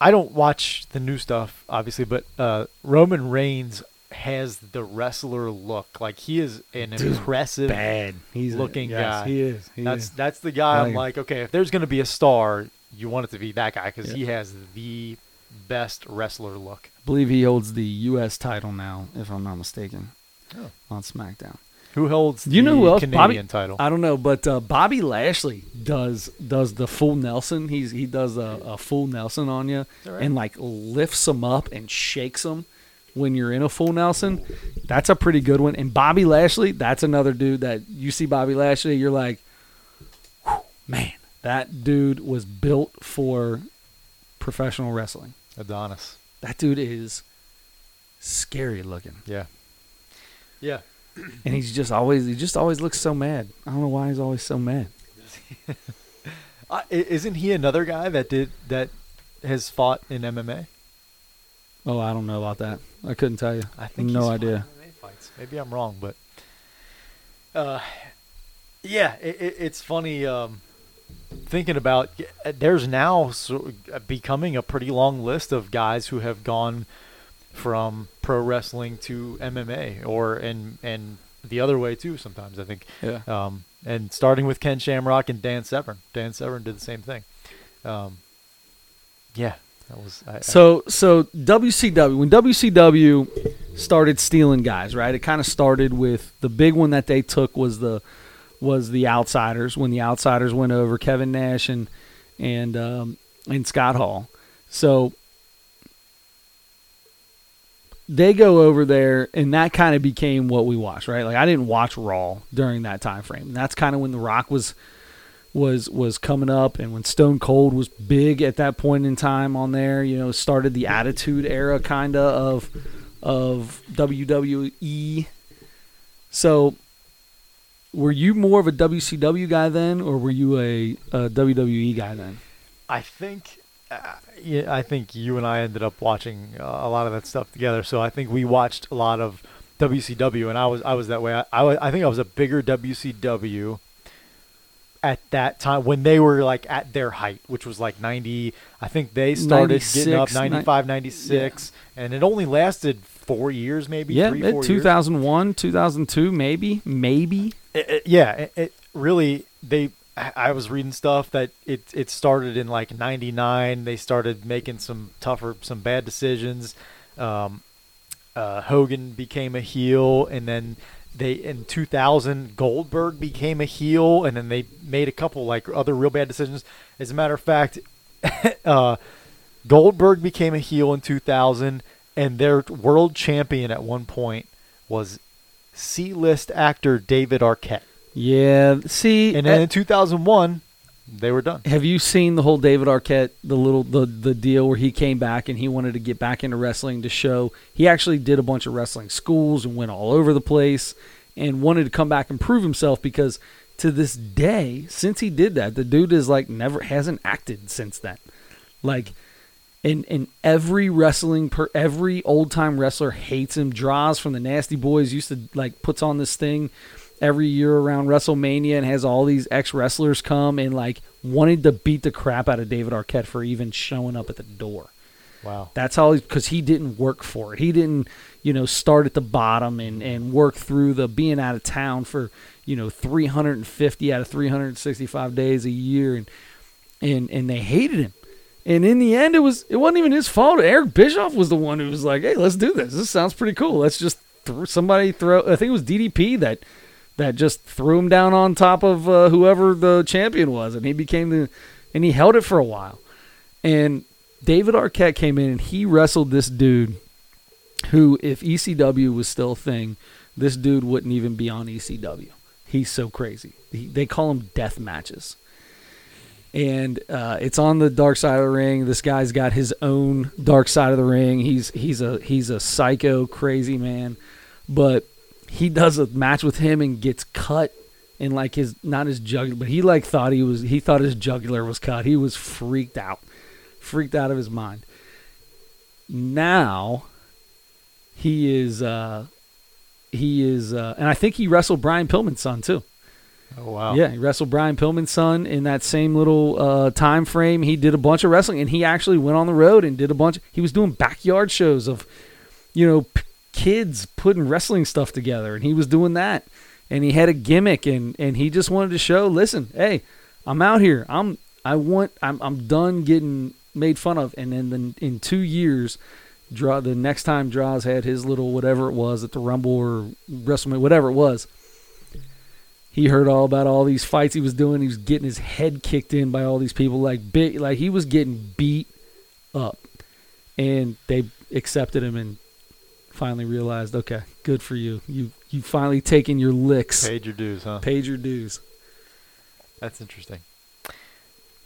I don't watch the new stuff, obviously, but uh, Roman Reigns has the wrestler look. Like he is an Dude, impressive Bad. He's a- looking yes, guy. He is. He that's is. that's the guy. Like I'm like, okay, if there's gonna be a star, you want it to be that guy because Yeah. he has the best wrestler look. I believe he holds the U.S. title now, if I'm not mistaken, Oh. on SmackDown. Who holds you the know who else? Canadian Bobby- title? I don't know, but uh, Bobby Lashley does does the full Nelson. He's he does a, a full Nelson on you right? and like lifts them up and shakes them when you're in a full Nelson. That's a pretty good one. And Bobby Lashley, that's another dude that you see Bobby Lashley, you're like, man, that dude was built for professional wrestling. Adonis. That dude is scary looking, Yeah. Yeah. and he's just always he just always looks so mad. I don't know why he's always so mad. Uh, isn't he another guy that did that has fought in MMA? Oh, I don't know about that. I couldn't tell you. I think no idea. Maybe I'm wrong, but uh, yeah, it, it, it's funny um, thinking about. There's now so, becoming a pretty long list of guys who have gone from pro wrestling to MMA, or and and the other way too. Sometimes I think Yeah. um, and starting with Ken Shamrock and Dan Severn. Dan Severn did the same thing. Um, yeah, that was I, I- So so WCW when WCW started stealing guys, right? It kind of started with the big one that they took was the was the Outsiders when the Outsiders went over Kevin Nash and and um, and Scott Hall. So they go over there and that kind of became what we watched, right? Like I didn't watch Raw during that time frame. And that's kind of when The Rock was was was coming up and when Stone Cold was big at that point in time on there, you know, started the attitude era kind of of of WWE. So were you more of a WCW guy then or were you a, a WWE guy then? I think, uh, yeah, I think you and I ended up watching uh, a lot of that stuff together. So I think we watched a lot of WCW, and I was I was that way. I I, wa- I think I was a bigger WCW at that time when they were like at their height, which was like 90. I think they started getting up 96, 95, 96, and it only lasted four years, maybe yeah, three, at four years. 2001, 2002 maybe, maybe. It- it- yeah, it, it really they. I was reading stuff that it it started in like '99. They started making some tougher, some bad decisions. Um, uh, Hogan became a heel, and then they in 2000 Goldberg became a heel, and then they made a couple like other real bad decisions. As a matter of fact, uh, Goldberg became a heel in 2000, and their world champion at one point was C-list actor David Arquette. Yeah, see And then in 2001, they were done. Have you seen the whole David Arquette, the little the the deal where he came back and he wanted to get back into wrestling to show he actually did a bunch of wrestling schools and went all over the place and wanted to come back and prove himself because to this day, since he did that, the dude is like never hasn't acted since then. Like and and every wrestling per every old time wrestler hates him. Draws from the Nasty Boys used to like puts on this thing every year around WrestleMania and has all these ex wrestlers come and like wanted to beat the crap out of David Arquette for even showing up at the door. Wow. That's how because he didn't work for it. He didn't, you know, start at the bottom and and work through the being out of town for you know 350 out of 365 days a year and and and they hated him. And in the end, it was it wasn't even his fault. Eric Bischoff was the one who was like, "Hey, let's do this. This sounds pretty cool. Let's just th- somebody throw." I think it was DDP that that just threw him down on top of uh, whoever the champion was, and he became the and he held it for a while. And David Arquette came in and he wrestled this dude who, if ECW was still a thing, this dude wouldn't even be on ECW. He's so crazy. He, they call him death matches. And uh, it's on the dark side of the ring. This guy's got his own dark side of the ring. He's he's a he's a psycho crazy man, but he does a match with him and gets cut and like his not his jugular, but he like thought he was he thought his jugular was cut. He was freaked out, freaked out of his mind. Now he is uh he is, uh, and I think he wrestled Brian Pillman's son too. Oh wow. Yeah, he wrestled Brian Pillman's son in that same little uh, time frame. He did a bunch of wrestling, and he actually went on the road and did a bunch. He was doing backyard shows of, you know, p- kids putting wrestling stuff together, and he was doing that. And he had a gimmick, and and he just wanted to show, listen, hey, I'm out here. I'm I want I'm I'm done getting made fun of. And then the, in two years, draw the next time Draws had his little whatever it was at the Rumble or WrestleMania, whatever it was he heard all about all these fights he was doing. He was getting his head kicked in by all these people, like big, like he was getting beat up, and they accepted him and finally realized, okay, good for you. You you finally taken your licks, Paid your dues, huh? paid your dues. That's interesting.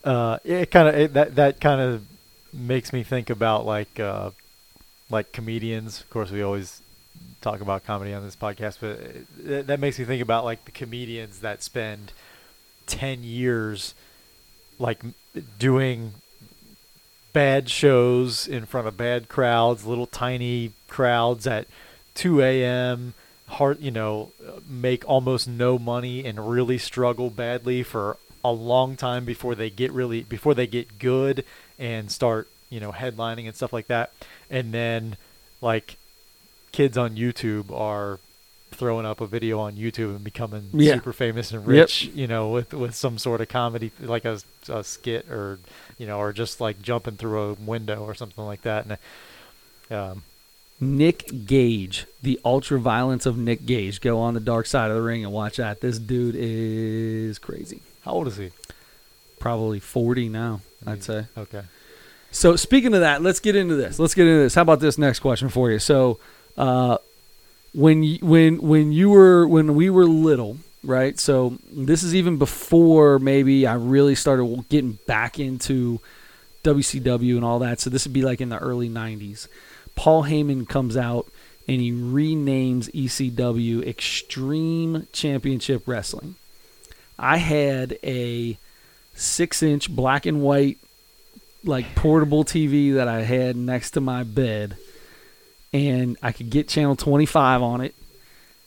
Uh, it kind of that that kind of makes me think about like uh, like comedians. Of course, we always talk about comedy on this podcast, but it, that makes me think about like the comedians that spend ten years like doing bad shows in front of bad crowds, little tiny crowds at 2 a.m. Hard, you know, make almost no money and really struggle badly for a long time before they get really before they get good and start, you know, headlining and stuff like that. And then like kids on YouTube are throwing up a video on YouTube and becoming Yeah. super famous and Yep. rich, you know, with with some sort of comedy like a, a skit or you know, or just like jumping through a window or something like that. And um, Nick Gage, the ultra violence of Nick Gage. Go on the dark side of the ring and watch that. This dude is crazy. how old is he? Probably 40 now, I'd say. Okay. So speaking of that, let's get into this. Let's get into this. How about this next question for you? So, uh, when you, when when you were when we were little, right? So this is even before maybe I really started getting back into WCW and all that. So this would be like in the early '90s. Paul Heyman comes out and he renames ECW Extreme Championship Wrestling. I had a six-inch black and white like portable TV that I had next to my bed, and I could get channel 25 on it.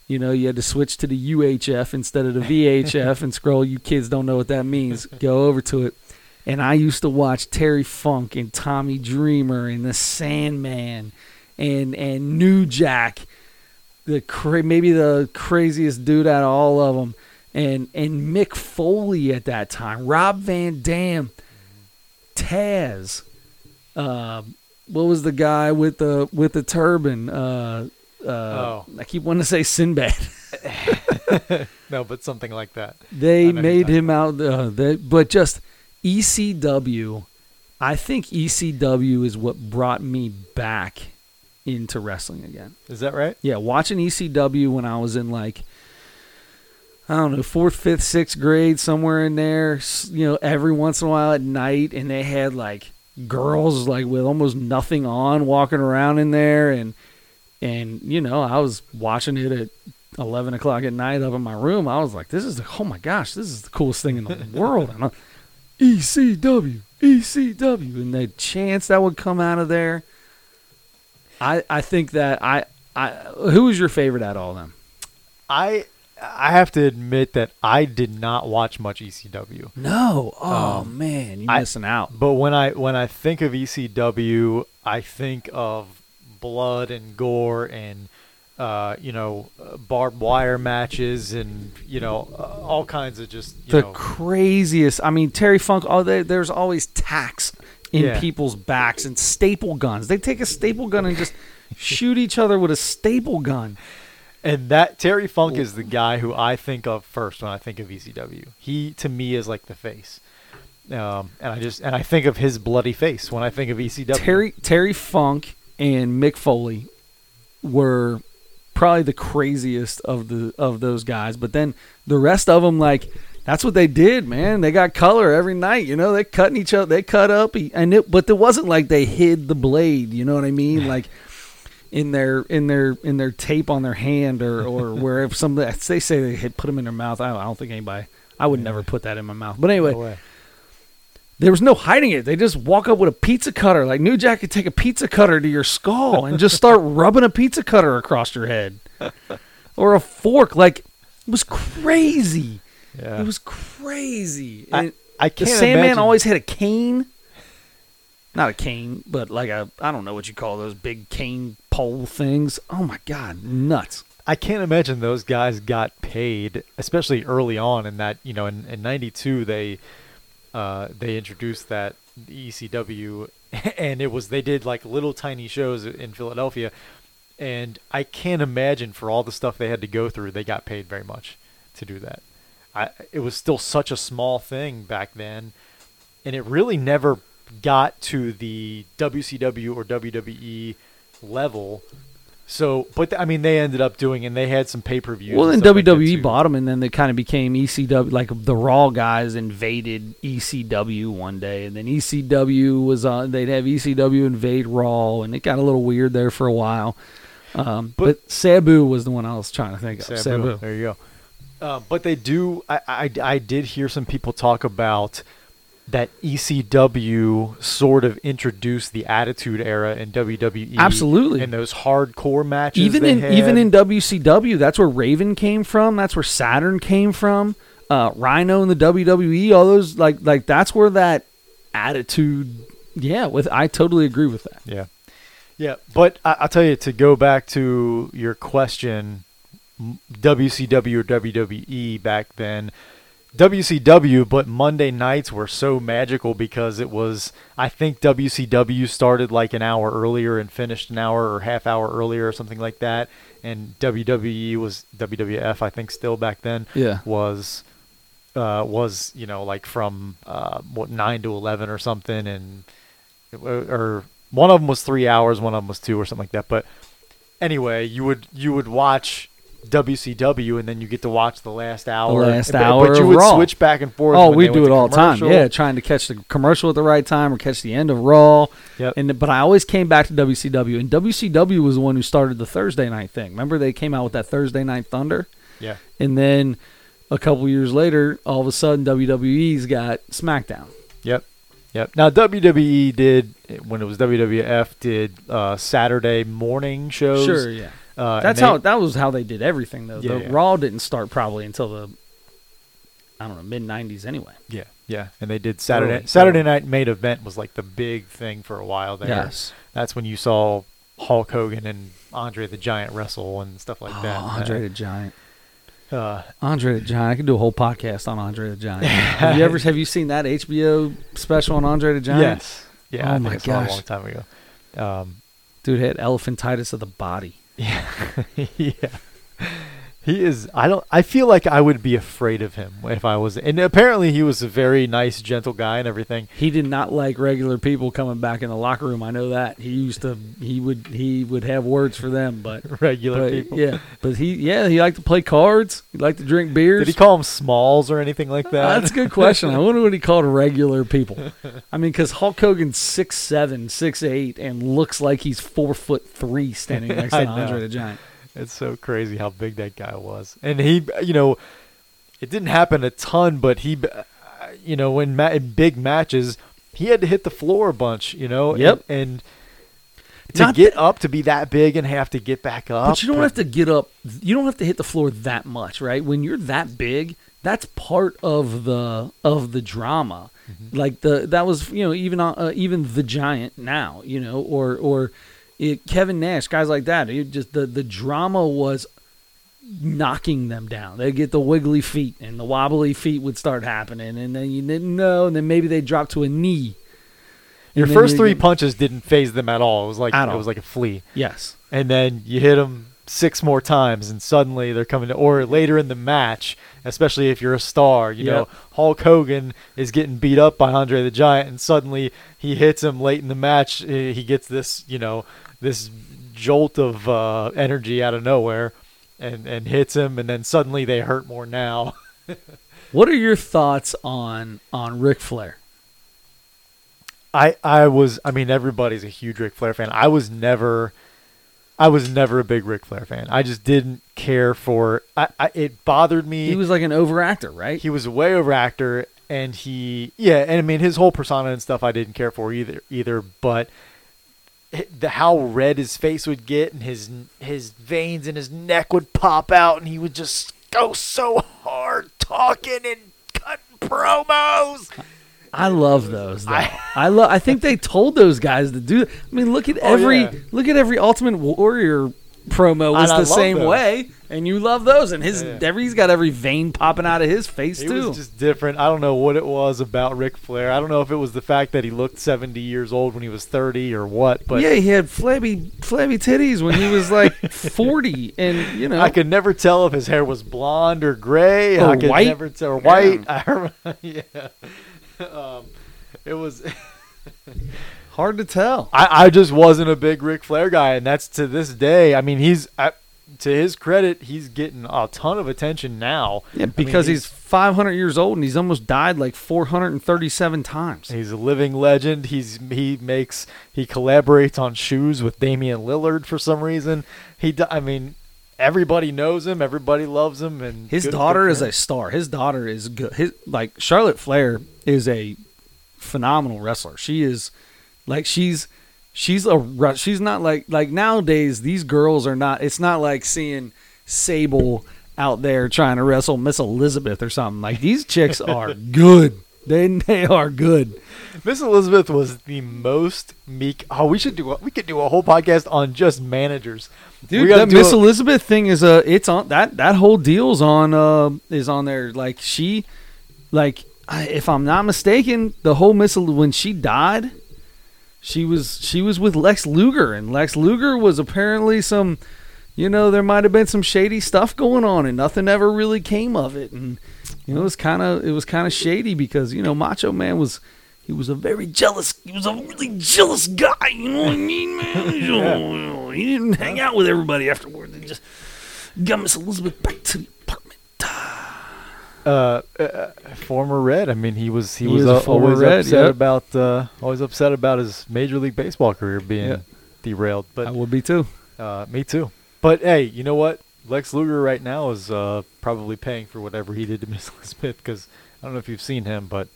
You know, you had to switch to the UHF instead of the VHF and scroll. You kids don't know what that means. Go over to it. And I used to watch Terry Funk and Tommy Dreamer and the Sandman and and New Jack, the cra- maybe the craziest dude out of all of them, and and Mick Foley at that time, Rob Van Dam, Taz, uh, what was the guy with the with the turban? Uh, uh, Oh. I keep wanting to say Sinbad. No, but something like that. They I know who you're made him out, uh, they, but just ECW. I think ECW is what brought me back into wrestling again. Is that right? Yeah, watching ECW when I was in like I don't know fourth, fifth, sixth grade, somewhere in there. You know, every once in a while at night, and they had like girls like with almost nothing on walking around in there, and and you know I was watching it at eleven o'clock at night up in my room. I was like, this is the, oh my gosh, this is the coolest thing in the world. And I, ECW, ECW, and the chance that would come out of there. I I think that I I who was your favorite out of all of them? I I have to admit that I did not watch much ECW. No, oh Um, man, you I- missing out. But when I when I think of ECW, I think of blood and gore and uh, you know barbed wire matches and you know uh, all kinds of just you The know craziest. I mean, Terry Funk. Oh, they, there's always tacks in Yeah. people's backs and staple guns. They take a staple gun and just shoot each other with a staple gun. And that Terry Funk is the guy who I think of first when I think of ECW. He to me is like the face. Um, and I just and I think of his bloody face when I think of ECW. Terry Terry Funk and Mick Foley were probably the craziest of the of those guys. But then the rest of them, like that's what they did, man. They got color every night. You know, they cutting each other. They cut up, and it, but it wasn't like they hid the blade. You know what I mean? Like in their in their in their tape on their hand or or wherever some they say they had put them in their mouth. I don't, I don't think anybody. I would never put that in my mouth. But anyway, No there was no hiding it. They just walk up with a pizza cutter. Like New Jack could take a pizza cutter to your skull and just start rubbing a pizza cutter across your head. or a fork. Like it was crazy. Yeah. It was crazy. I, And I the can't Sandman imagine- always had a cane. Not a cane, but like a I don't know what you call those big cane pole things. Oh my god, nuts. I can't imagine those guys got paid, especially early on in that, you know, in, in 92, they, uh, they introduced that ECW and it was, they did like little tiny shows in Philadelphia. And I can't imagine for all the stuff they had to go through, they got paid very much to do that. I, it was still such a small thing back then. And it really never got to the WCW or WWE level. So, but th- I mean, they ended up doing, and they had some pay per views. Well, then WWE bought them, and then they kind of became ECW. Like the Raw guys invaded ECW one day, and then ECW was on. They'd have ECW invade Raw, and it got a little weird there for a while. Um, but, But- Sabu was the one I was trying to think of. Sabu. Sabu. There you go. Uh, but they do. I, I I did hear some people talk about that ECW sort of introduced the Attitude Era in WWE. Absolutely. And those hardcore matches. even they in had. even in WCW, that's where Raven came from. That's where Saturn came from. Uh, Rhino in the WWE, all those like like that's where that attitude. Yeah, with I totally agree with that. Yeah. Yeah, but I, I'll tell you to go back to your question, WCW or WWE back then. WCW, but Monday nights were so magical because it was. I think WCW started like an hour earlier and finished an hour or half hour earlier or something like that, and WWE was WWF. I think still back then Yeah. was uh, was you know like from uh, what nine to eleven or something, and or one of them was three hours, one of them was two or something like that. But anyway, you would you would watch WCW, and then you get to watch the last hour. last but, hour but you would Raw. switch back and forth. Oh, we do it all the time. Yeah, trying to catch the commercial at the right time or catch the end of Raw. Yep. And but I always came back to WCW, and WCW was the one who started the Thursday night thing. Remember they came out with that Thursday night Thunder, yeah. and then a couple years later, all of a sudden WWE's got SmackDown. Yep. Yep. Now WWE did when it was WWF did uh, Saturday morning shows. Sure, yeah. Uh, That's they- how that was how they did everything though. Yeah, the yeah. Raw didn't start probably until the I don't know mid '90s anyway. Yeah, yeah, and they did Saturday Early, Saturday night main event was like the big thing for a while there. Yes. That's when you saw Hulk Hogan and Andre the Giant wrestle and stuff like that. oh, Andre the Giant. Uh, Andre the Giant. I could do a whole podcast on Andre the Giant. have you ever have you seen that HBO special on Andre the Giant? yes. Yeah, Oh I my saw a long time ago. Um, Dude had elephantitis of the body. yeah. yeah. He is I don't I feel like I would be afraid of him if I was and apparently he was a very nice gentle guy and everything. He did not like regular people coming back in the locker room. I know that. He used to he would he would have words for them, but, Regular but people. yeah, but he yeah, he liked to play cards. He liked to drink beers. Did he call them Smalls or anything like that? That's a good question. I wonder what he called regular people. I mean, because Hulk Hogan's six seven, six eight, and looks like he's four foot three standing next to. Andre the Giant. It's so crazy how big that guy was. And he, you know, it didn't happen a ton, but he, uh, you know, in, ma- in big matches, he had to hit the floor a bunch, you know? Yep. And, and to Not get up, to be that big and have to get back up. But you don't have to get up. You don't have to hit the floor that much, right? When you're that big, that's part of the of the drama. Mm-hmm. Like the that was you know even uh, even the giant now you know or or it, Kevin Nash guys like that. It just the the drama was knocking them down. They get the wiggly feet and the wobbly feet would start happening, and then you didn't know, and then maybe they drop to a knee. Your first three punches didn't faze them at all. It was like it was like a flea. Yes. and then you hit them six more times and suddenly they're coming to, or later in the match especially if you're a star you know hulk hogan is getting beat up by andre the giant and suddenly he hits him late in the match he gets this you know this jolt of uh, energy out of nowhere and and hits him and then suddenly they hurt more now What are your thoughts on on Ric Flair? I I was I mean everybody's a huge Ric Flair fan. I was never I was never a big Ric Flair fan. I just didn't care for I, I it bothered me. He was like an overactor, right? he was a way over actor and he yeah, and I mean his whole persona and stuff I didn't care for either either, but the how red his face would get and his his veins and his neck would pop out and he would just go so hard talking and cutting promos. I love those. Though. I, I- love. I think they told those guys to do. I mean, look at oh, every yeah. look at every Ultimate Warrior promo was And the same those. way, and you love those. And his Yeah. every he's got every vein popping out of his face He too. was just different. I don't know what it was about Ric Flair. I don't know if it was the fact that he looked 70 years old when he was 30 or what, but yeah, he had flabby flabby titties when he was like forty, and you know, I could never tell if his hair was blonde or gray. Or I could white. never tell. Or white. I remember, yeah. Um, it was. hard to tell. I, I just wasn't a big Ric Flair guy, and that's to this day. I mean, he's I, to his credit, he's getting a ton of attention now. Yeah, I mean, because he's 500 years old and he's almost died like 437 times. He's a living legend. He's he makes he collaborates on shoes with Damian Lillard for some reason. He I mean everybody knows him, everybody loves him and His daughter is a star. His daughter is good. His like Charlotte Flair is a phenomenal wrestler. She is like she's she's a she's not like like nowadays these girls are not. It's not like seeing Sable out there trying to wrestle Miss Elizabeth or something. Like these chicks are good. They they are good. Miss Elizabeth was the most meek. Oh, we should do a, we could do a whole podcast on just managers. Dude, that Miss a- Elizabeth thing is uh it's on that that whole deal's on uh is on there. Like she, like if I'm not mistaken, the whole Miss when she died, she was she was with Lex Luger, and Lex Luger was apparently some, you know, there might have been some shady stuff going on, and nothing ever really came of it, and you know it was kind of it was kind of shady because you know Macho Man was. He was a very jealous. He was a really jealous guy. You know what I mean, man? You know, He didn't hang out with everybody afterward. He just got Miss Elizabeth back to the apartment. uh, uh, former Red. I mean, he was he, He was a uh, always Red, upset yep. about uh, always upset about his Major League Baseball career being Yeah. derailed. I But would be too. uh, me too. But hey, you know what? Lex Luger right now is uh, probably paying for whatever he did to Miss Elizabeth because I don't know if you've seen him, but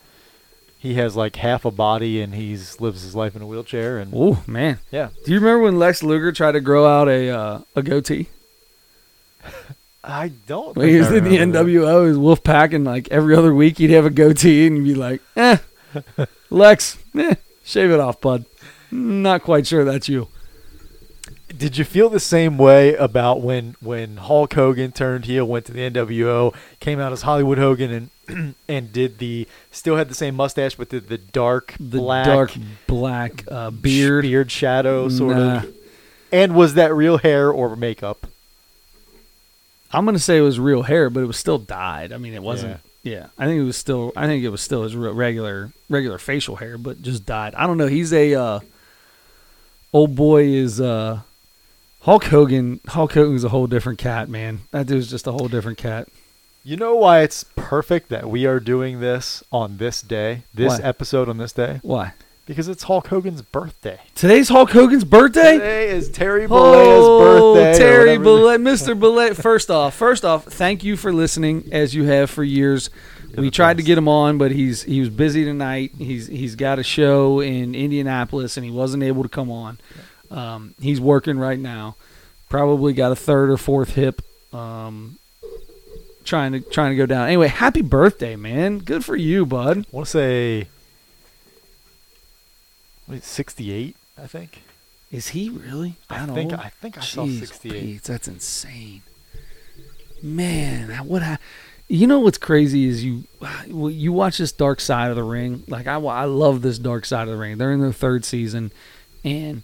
he has like half a body and he's lives his life in a wheelchair and Oh man, yeah. do you remember when Lex Luger tried to grow out a uh, a goatee? I don't. When he was in the remember that. NWO, his Wolfpack, and like every other week he'd have a goatee and you'd be like, "Eh, Lex, eh, shave it off, bud." Not quite sure that's you. Did you feel the same way about when when Hulk Hogan turned heel, went to the NWO, came out as Hollywood Hogan, and and did the still had the same mustache, but did the dark The black dark black uh, beard. beard shadow sort Nah. of? And was that real hair or makeup? I'm gonna say it was real hair, but it was still dyed. I mean, it wasn't. Yeah, I think it was still. I think it was still his regular regular facial hair, but just dyed. I don't know. He's a uh, old boy. Is uh, Hulk Hogan? Hulk Hogan's a whole different cat, man. That dude's just a whole different cat. You know why it's perfect that we are doing this on this day, this Why? episode on this day? Why? Because it's Hulk Hogan's birthday. Today's Hulk Hogan's birthday. Today is Terry Bollea's Oh, birthday. or Terry whatever Bollea, Mr. Bollea. First off, first off, thank you for listening as you have for years. We the tried to best. get him on, but he's he was busy tonight. He's he's got a show in Indianapolis, and he wasn't able to come on. Um, he's working right now. Probably got a third or fourth hip. Um, trying to trying to go down. Anyway, happy birthday, man! Good for you, bud. I want to say wait, 68, I think. Is he really? I think old? I think I saw 68. Pete, that's insane. Man, what? Ha- you know what's crazy is you you watch this Dark Side of the Ring. Like I, I love this Dark Side of the Ring. They're in their third season, and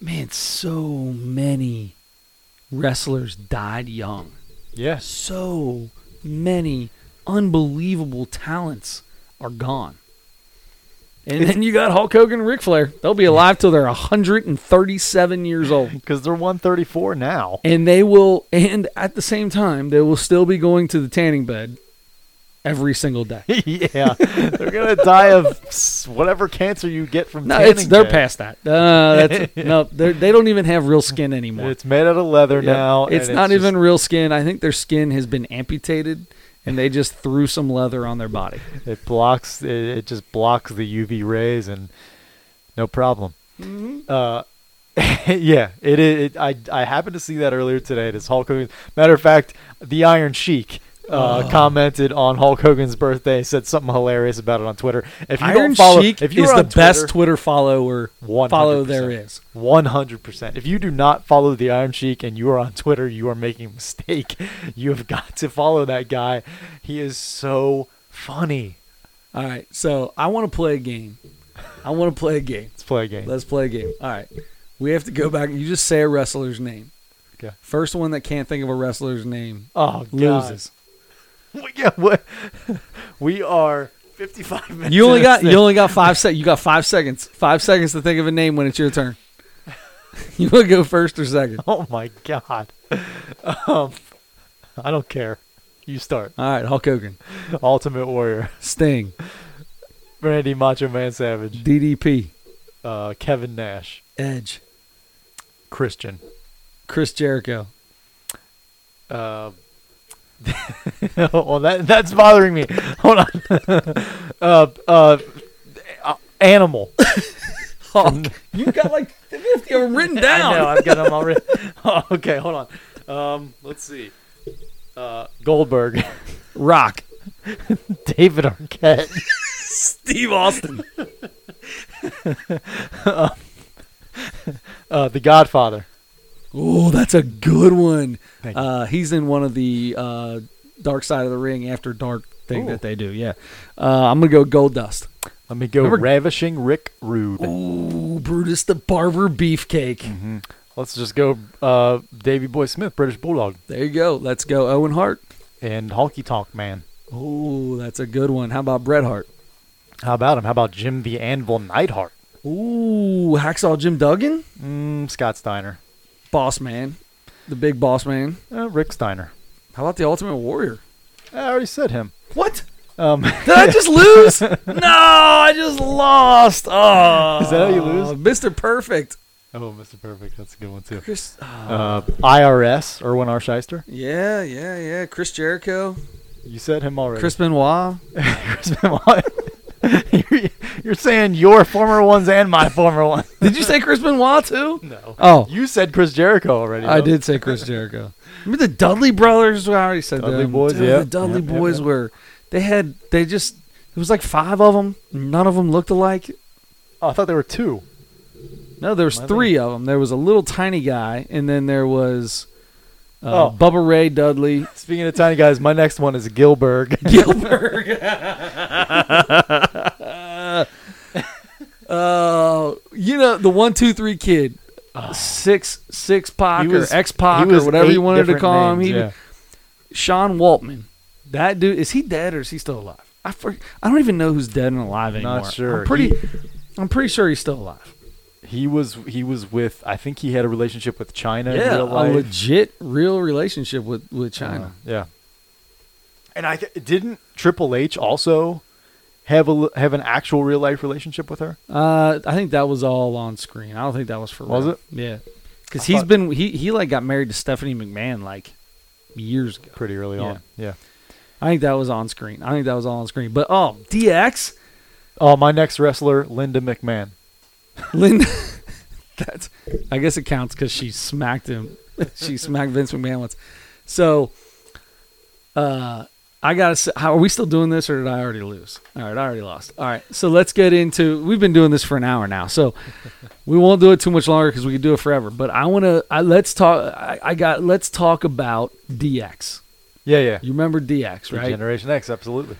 man, so many wrestlers died young. Yes. So many unbelievable talents are gone. And then you got Hulk Hogan and Ric Flair. They'll be alive till they're 137 years old. Because they're 134 now. And they will, and at the same time, they will still be going to the tanning bed every single day. yeah. They're to die of whatever cancer you get from No, it's they're past that. Uh, that's, no, they're, don't even have real skin anymore. It's made out of leather Yeah. now. It's not just- even real skin. I think their skin has been amputated, and they just threw some leather on their body. It blocks. It, it just blocks the UV rays, and no problem. Mm-hmm. Uh, yeah, it I I happened to see that earlier today. It's Hulk Hogan. Matter of fact, the Iron Sheik uh, Oh. commented on Hulk Hogan's birthday, said something hilarious about it on Twitter. If you Iron don't follow, Sheik if you're is the on best Twitter, Twitter follower 100%. follow there is. One hundred percent. If you do not follow the Iron Sheik and you are on Twitter, you are making a mistake. You have got to follow that guy. He is so funny. All right, so I want to play a game. I want to play a game. Let's play a game. Let's play a game. All right, we have to go back. You just say a wrestler's name. Okay. First one that can't think of a wrestler's name oh, loses. We, yeah, what? we are fifty-five minutes. You only got you only got five sec. You got five seconds. Five seconds to think of a name when it's your turn. you want to go first or second? Oh my god. Um, I don't care. You start. All right, Hulk Hogan, Ultimate Warrior, Sting, Randy Macho Man Savage, DDP, uh, Kevin Nash, Edge, Christian. Chris Jericho. Uh, well, that that's bothering me. Hold on. uh, uh, uh, animal. Hulk. you got like fifty of them written down. I know. I've got them already. Oh, okay, hold on. Um, let's see. Uh, Goldberg, Rock, David Arquette. Steve Austin, Uh, the Godfather. Oh, that's a good one. Uh, he's in one of the uh, Dark Side of the Ring After Dark thing Ooh. that they do. Yeah, uh, I'm gonna go Gold Dust. Let me go. Remember- Ravishing Rick Rude. Ooh, Brutus the Barber Beefcake. hmm Let's just go. Uh, Davy Boy Smith, British Bulldog, There you go. Let's go Owen Hart. and Honky Tonk Man. Oh, that's a good one. How about Bret Hart? How about him? How about Jim the Anvil Neidhart? Ooh, Hacksaw Jim Duggan, Mm, Scott Steiner. Boss Man, the big Boss Man. Uh, Rick Steiner. How about the Ultimate Warrior? I already said him. What? Um, Did I just lose? no, I just lost. Oh, Is that how you lose? Mr. Perfect. oh, Mr. Perfect. That's a good one too. Chris. Uh, IRS, Irwin R. Schyster. yeah, yeah, yeah. Chris Jericho, You said him already. Chris Benoit. Chris Benoit. You're, you're saying your former ones and my former ones. Did you say Chris Benoit too? No. Oh, You said Chris Jericho already. I though. did say Chris Jericho. Remember the Dudley brothers? I already said Dudley them. boys, yeah. The Dudley Yep, yep, boys yep. were. They had. They just. It was like five of them. None of them looked alike. Oh, I thought there were two. No, there was three of them. There was a little tiny guy, and then there was uh, Oh. Bubba Ray Dudley. Speaking of tiny guys, my next one is Gillberg. Gillberg. uh, you know the one, two, three kid, six, Syxx Pac or X Pac or whatever you wanted to call him. He, yeah. Sean Waltman. That dude is he dead or is he still alive? I for, I don't even know who's dead and alive anymore. Not sure. I'm pretty. He- I'm pretty sure he's still alive. He was he was with I think he had a relationship with Chyna in yeah, a legit, real relationship with with Chyna. Uh, yeah. And I th- didn't Triple H also have a have an actual real life relationship with her? Uh, I think that was all on screen. I don't think that was for Was real. it? Yeah, because he's thought- been he he like got married to Stephanie McMahon like years ago. Pretty early Yeah. on. Yeah. I think that was on screen. I think that was all on screen. But oh, DX, Oh, my next wrestler, Linda McMahon. Linda. that's I guess it counts because she smacked him. she smacked Vince McMahon once. So, uh, I gotta. Say, how are we still doing this, or did I already lose? All right, I already lost. All right, so let's get into. We've been doing this for an hour now, so we won't do it too much longer because we could do it forever. But I want to. I, let's talk. I, I got. Let's talk about DX. Yeah, yeah. You remember DX, right? Generation X, absolutely.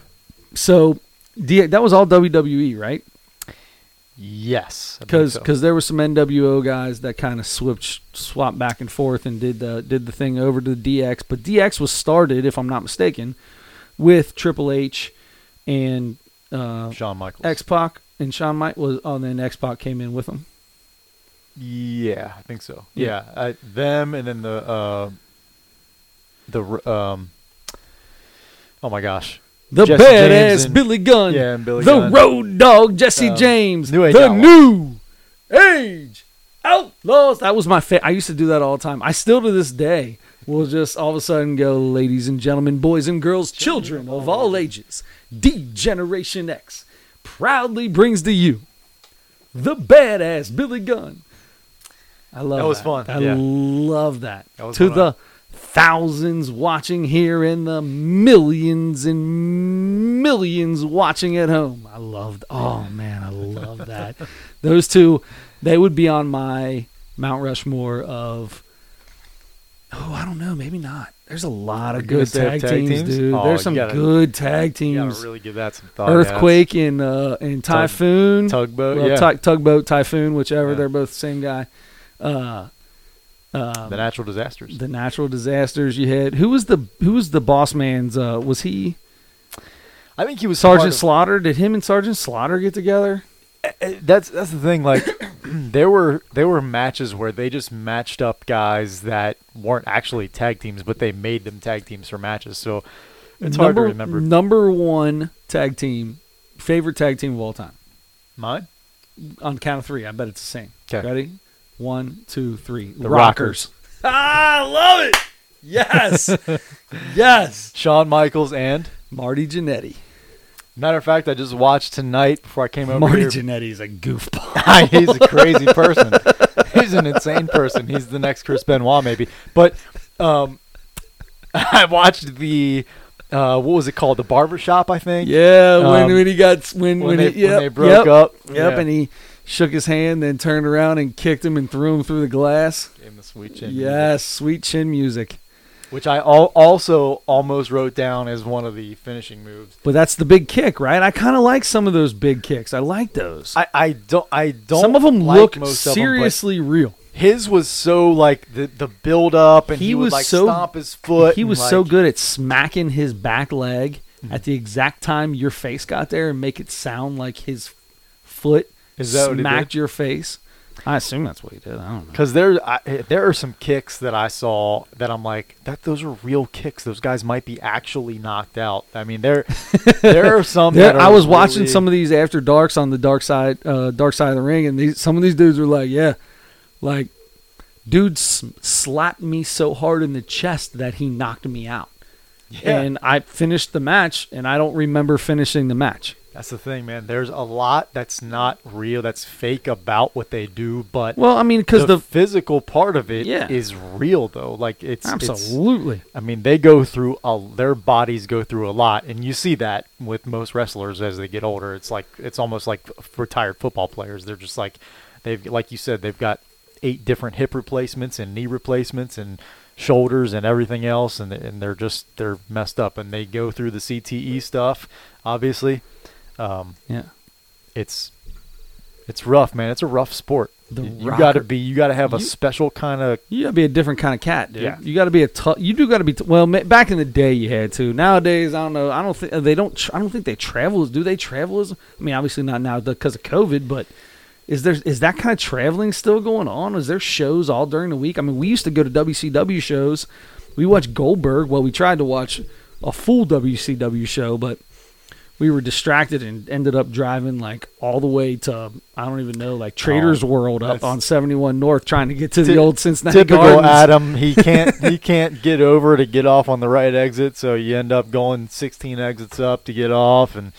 So, DX, that was all WWE, right? Yes. Believe because so. because there were some NWO guys that kind of switched swapped back and forth and did the did the thing over to the DX. But DX was started, if I'm not mistaken, with Triple H and uh, Shawn Michaels. X Pac and Shawn Mike was. Oh, and then X Pac came in with them. Yeah, I think so. Yeah. Yeah, I, them and then the uh, the um. Oh my gosh. The Jesse James badass and- Billy Gunn, Yeah, and Billy the Gunn. Road Dog Jesse Um, James, New Age the Outlaw. New Age Outlaws. That was my fa- I used to do that all the time. I still to this day will just all of a sudden go, ladies and gentlemen, boys and girls, children of all ages, D Generation X proudly brings to you the badass Billy Gunn. I love That was fun, I yeah. love that. That was to one the thousands watching here and the millions and millions watching at home. I loved. Oh man, I love that. Those two, they would be on my Mount Rushmore of. Oh, I don't know. Maybe not. There's a lot of good tag, tag teams, teams? dude. Oh, There's some gotta- good tag teams. really give that some thought. yeah. Earthquake and uh, and Typhoon. tugboat, Well, yeah. tug- tugboat, typhoon, whichever. Yeah. They're both the same guy. Uh, um, the natural disasters. the natural disasters you had. Who was the who was the boss man's? Uh, was he I think he was Sergeant of- Slaughter? Did him and Sergeant Slaughter get together? Uh, that's that's the thing. Like there were there were matches where they just matched up guys that weren't actually tag teams, but they made them tag teams for matches. So it's hard to number, remember. Number one tag team, favorite tag team of all time. Mine. On count of three, I bet it's the same. 'Kay. Ready? One, two, three. The Rockers. ah, I love it. Yes, yes. Shawn Michaels and Marty Jannetty. matter of fact, I just watched tonight before I came over Marty here. Jannetty's a goofball. He's a crazy person. He's an insane person. He's the next Chris Benoit, maybe. But um, I watched the uh, what was it called? The barbershop, I think. Yeah, when, Um, when he got when When, when, they, he, yep, when they broke yep, up. Yep, Yeah. and he shook his hand, then turned around and kicked him and threw him through the glass. Gave him the sweet chin. Yes, sweet chin music. Which I al- also almost wrote down as one of the finishing moves. But that's the big kick, right? I kind of like some of those big kicks. I like those. I, I don't I don't some of them like look most of 'em, but seriously real. his was so like the the build up and He he, would was like so- stomp his foot. He was so good at smacking his back leg Mm-hmm. at the exact time your face got there and make it sound like his foot Is that smacked your face. I assume that's what he did. I don't know. Because there, I, there are some kicks that I saw that I'm like, that those are real kicks. Those guys might be actually knocked out. I mean, there, there are some. There, that are I was watching some of these after darks on the dark side, uh, dark side of the ring, and these, some of these dudes were like, "Yeah, like, dude slapped me so hard in the chest that he knocked me out." Yeah, And I finished the match, and I don't remember finishing the match. That's the thing, man. There's a lot that's not real, that's fake about what they do, but Well, I mean, because the, the, physical part of it is Yeah. is real, though. Like it's it's- absolutely, I mean, they go through a, their bodies go through a lot, and you see that with most wrestlers as they get older. It's like it's almost like retired football players. They're just like they've, like you said, they've got eight different hip replacements and knee replacements and shoulders and everything else, and and they're just they're messed up, and they go through the CTE stuff. Obviously, um, yeah. it's it's rough, man. It's a rough sport. The you got to be, you got to have a You- special kind of You gotta be a different kind of cat, dude. Yeah. You gotta be a tough. You do gotta be. T- well, ma- back in the day, you had to. Nowadays, I don't know. I don't think they don't. Tr- I don't think they travel. as Do they travel as? I mean, obviously not now because of COVID, but is there is that kind of traveling still going on? Is there shows all during the week? I mean, we used to go to WCW shows. We watched Goldberg. Well, we tried to watch a full WCW show, but we were distracted and ended up driving like all the way to I don't even know like Traders World up Oh, on 71 North trying to get to the Ty- old Cincinnati typical Gardens. Adam. He can't he can't get over to get off on the right exit, so you end up going 16 exits up to get off and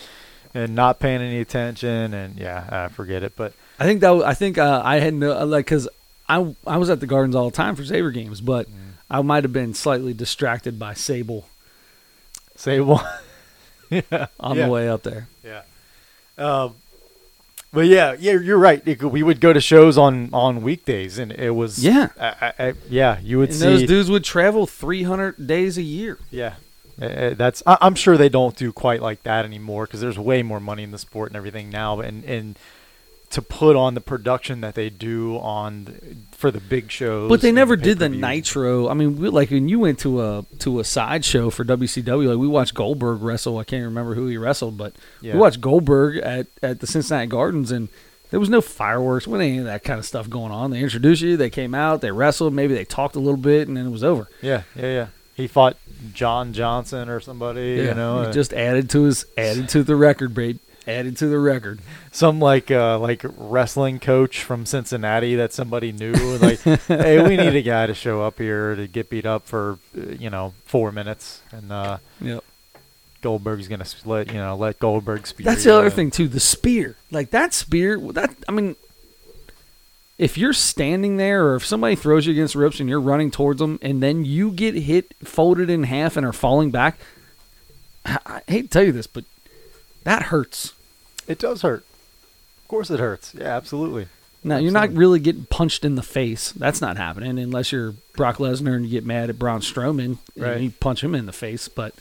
and not paying any attention. And yeah, I forget it. But I think that I think uh, I had no like because I I was at the Gardens all the time for Saber games, but I might have been slightly distracted by Sable say one. yeah, on yeah, the way up there. Yeah. Um, but yeah, yeah, you're right. It we would go to shows on on weekdays, and it was Yeah. I, I, I, yeah. You would And see those dudes would travel 300 days a year. Yeah, Uh, uh, that's. I, I'm sure they don't do quite like that anymore because there's way more money in the sport and everything now. And and to put on the production that they do on the- for the big shows, But they never did the. Nitro. I mean, we, like when you went to a to a sideshow for WCW, like we watched Goldberg wrestle. I can't remember who he wrestled, but Yeah. we watched Goldberg at at the Cincinnati Gardens, and there was no fireworks, with any of that kind of stuff going on. They introduced you, they came out, they wrestled, maybe they talked a little bit, and then it was over. Yeah, yeah, yeah. He fought John Johnson or somebody. You know, he uh, just added to his added to the record, babe. Added to the record. some like uh, like wrestling coach from Cincinnati that somebody knew. Like, hey, we need a guy to show up here to get beat up for you know four minutes, and uh, Yep. Goldberg's gonna let you know let Goldberg spear. That's the other thing too. The spear, like that spear. That I mean, if you're standing there or if somebody throws you against the ropes and you're running towards them and then you get hit folded in half and are falling back I, I hate to tell you this but that hurts It does hurt. Of course, it hurts. Yeah, absolutely. now you're not Absolutely. really getting punched in the face that's not happening unless you're Brock Lesnar and you get mad at Braun Strowman Right. and you punch him in the face but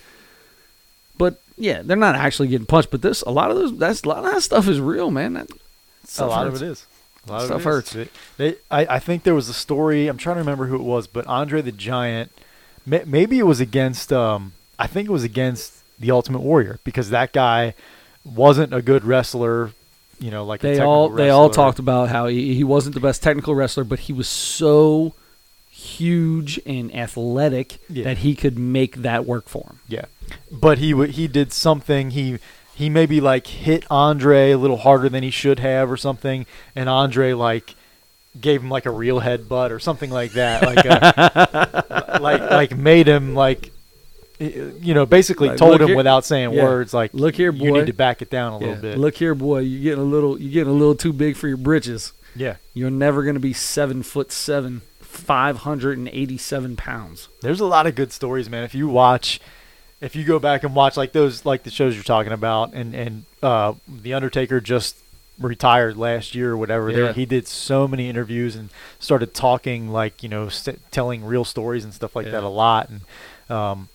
but yeah they're not actually getting punched but this a lot of those that's a lot of that stuff is real man that a stuff lot hurts. of it is. A lot Stuff of it is. hurts. They, they, I, I think there was a story. I'm trying to remember who it was, but Andre the Giant. May, maybe it was against. Um, I think it was against the Ultimate Warrior because that guy wasn't a good wrestler. You know, like a they technical all they all talked about how he, he wasn't the best technical wrestler, but he was so huge and athletic Yeah. that he could make that work for him. Yeah, but he w- he did something. He he maybe like hit Andre a little harder than he should have or something, and Andre like gave him like a real headbutt or something like that, like uh, a, like like made him like you know basically Like, told him here- without saying yeah. words like Look here, boy, you need to back it down a little bit. Look here, boy, you're getting a little you're getting a little too big for your britches. yeah, You're never going to be seven foot seven, five hundred and eighty-seven pounds. there's a lot of good stories, man. If you watch, if you go back and watch like those, like the shows you're talking about, and and uh, the Undertaker just retired last year or whatever. There, Yeah. he did so many interviews and started talking like you know, st- telling real stories and stuff like Yeah. that a lot, and um,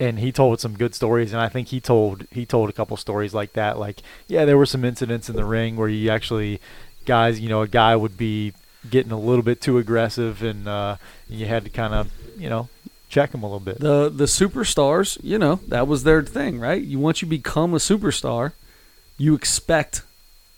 and he told some good stories, and I think he told he told a couple stories like that. Like, yeah, there were some incidents in the ring where you actually guys, you know, a guy would be getting a little bit too aggressive, and uh, you had to kind of, you know, check him a little bit. The the superstars, you know, that was their thing, right? You once you become a superstar, you expect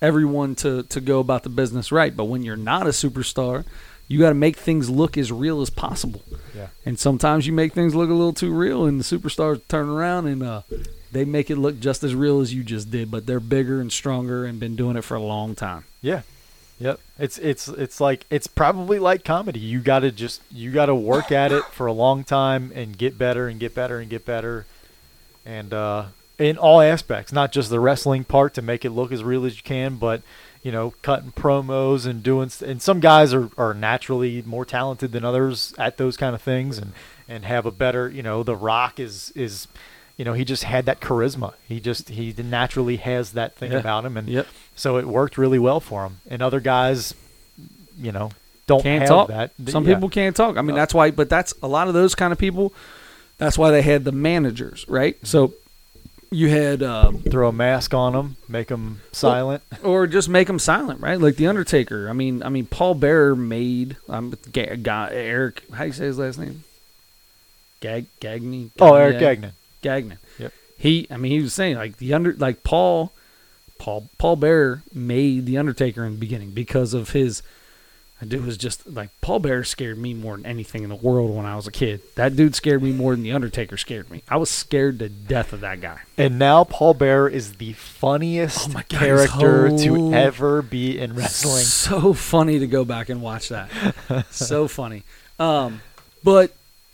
everyone to to go about the business right. But when you're not a superstar, you got to make things look as real as possible. Yeah. And sometimes you make things look a little too real, and the superstars turn around and uh, they make it look just as real as you just did. But they're bigger and stronger and been doing it for a long time. Yeah. Yep. It's it's it's like it's probably like comedy. You got to just you got to work at it for a long time and get better and get better and get better. And uh in all aspects, not just the wrestling part to make it look as real as you can, but you know, cutting promos and doing and some guys are are naturally more talented than others at those kind of things and and have a better, you know, The Rock is is you know, he just had that charisma. He just he naturally has that thing Yeah. about him and Yep. so it worked really well for him. And other guys, you know, don't can't have talk. that. Some yeah. people can't talk. I mean, that's why. But that's a lot of those kind of people. That's why they had the managers, right? Mm-hmm. So you had, um, throw a mask on them, make them silent. or just make them silent, right? Like the Undertaker. I mean, I mean, Paul Bearer made um, Ga- Ga- Eric. How do you say his last name? Gag Gagney. oh, Eric Gagnon. Gagnon. Yep. He. I mean, he was saying like the under like Paul, Paul Paul Bearer made the Undertaker in the beginning because of his. That dude was just like Paul Bear scared me more than anything in the world when I was a kid. That dude scared me more than the Undertaker scared me. I was scared to death of that guy. And now Paul Bear is the funniest Oh God, character to ever be in wrestling. So funny to go back and watch that. so funny. Um, but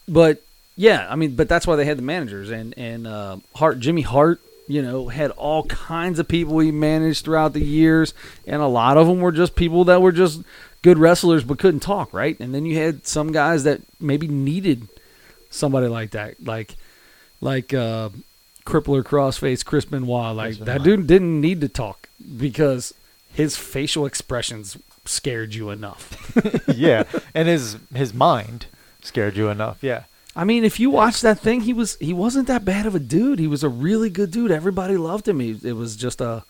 but yeah, I mean, but that's why they had the managers and and uh, Hart, Jimmy Hart, you know, had all kinds of people he managed throughout the years, and a lot of them were just people that were just good wrestlers but couldn't talk, right? And then you had some guys that maybe needed somebody like that, like like uh, crippler crossface Chris Benoit. Like Chris that dude didn't need to talk because his facial expressions scared you enough. yeah, and his his mind scared you enough. Yeah, I mean, if you watch that thing, he was he wasn't that bad of a dude. He was a really good dude. Everybody loved him. He, it was just a,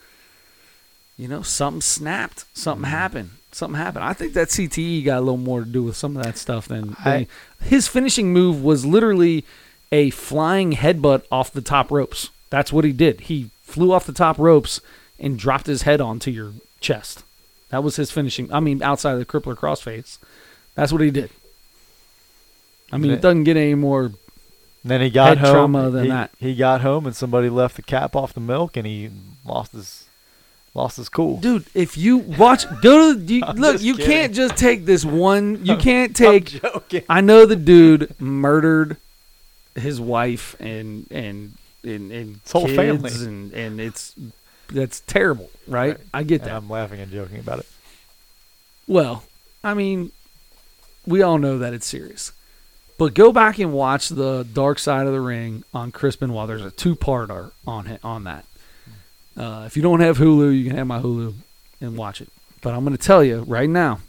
you know, something snapped, something Mm-hmm. happened, something happened. I think that CTE got a little more to do with some of that stuff than, I- his finishing move was literally a flying headbutt off the top ropes. That's what he did. He flew off the top ropes and dropped his head onto your chest. That was his finishing. I mean, outside of the crippler crossface, that's what he did. I mean, it doesn't get any more And then he got home. trauma than he, that. he got home, and somebody left the cap off the milk, and he lost his lost his cool. Dude, if you watch, go to you, look. You kidding. can't just take this one. You can't take. joking. I know the dude murdered his wife and and and, and His whole family. and and it's that's terrible, right? Right. I get And that. I'm laughing and joking about it. Well, I mean, we all know that it's serious. But go back and watch the Dark Side of the Ring on Chris Benoit There's a two-parter on it, on that. Uh, if you don't have Hulu, you can have my Hulu and watch it. But I'm going to tell you right now,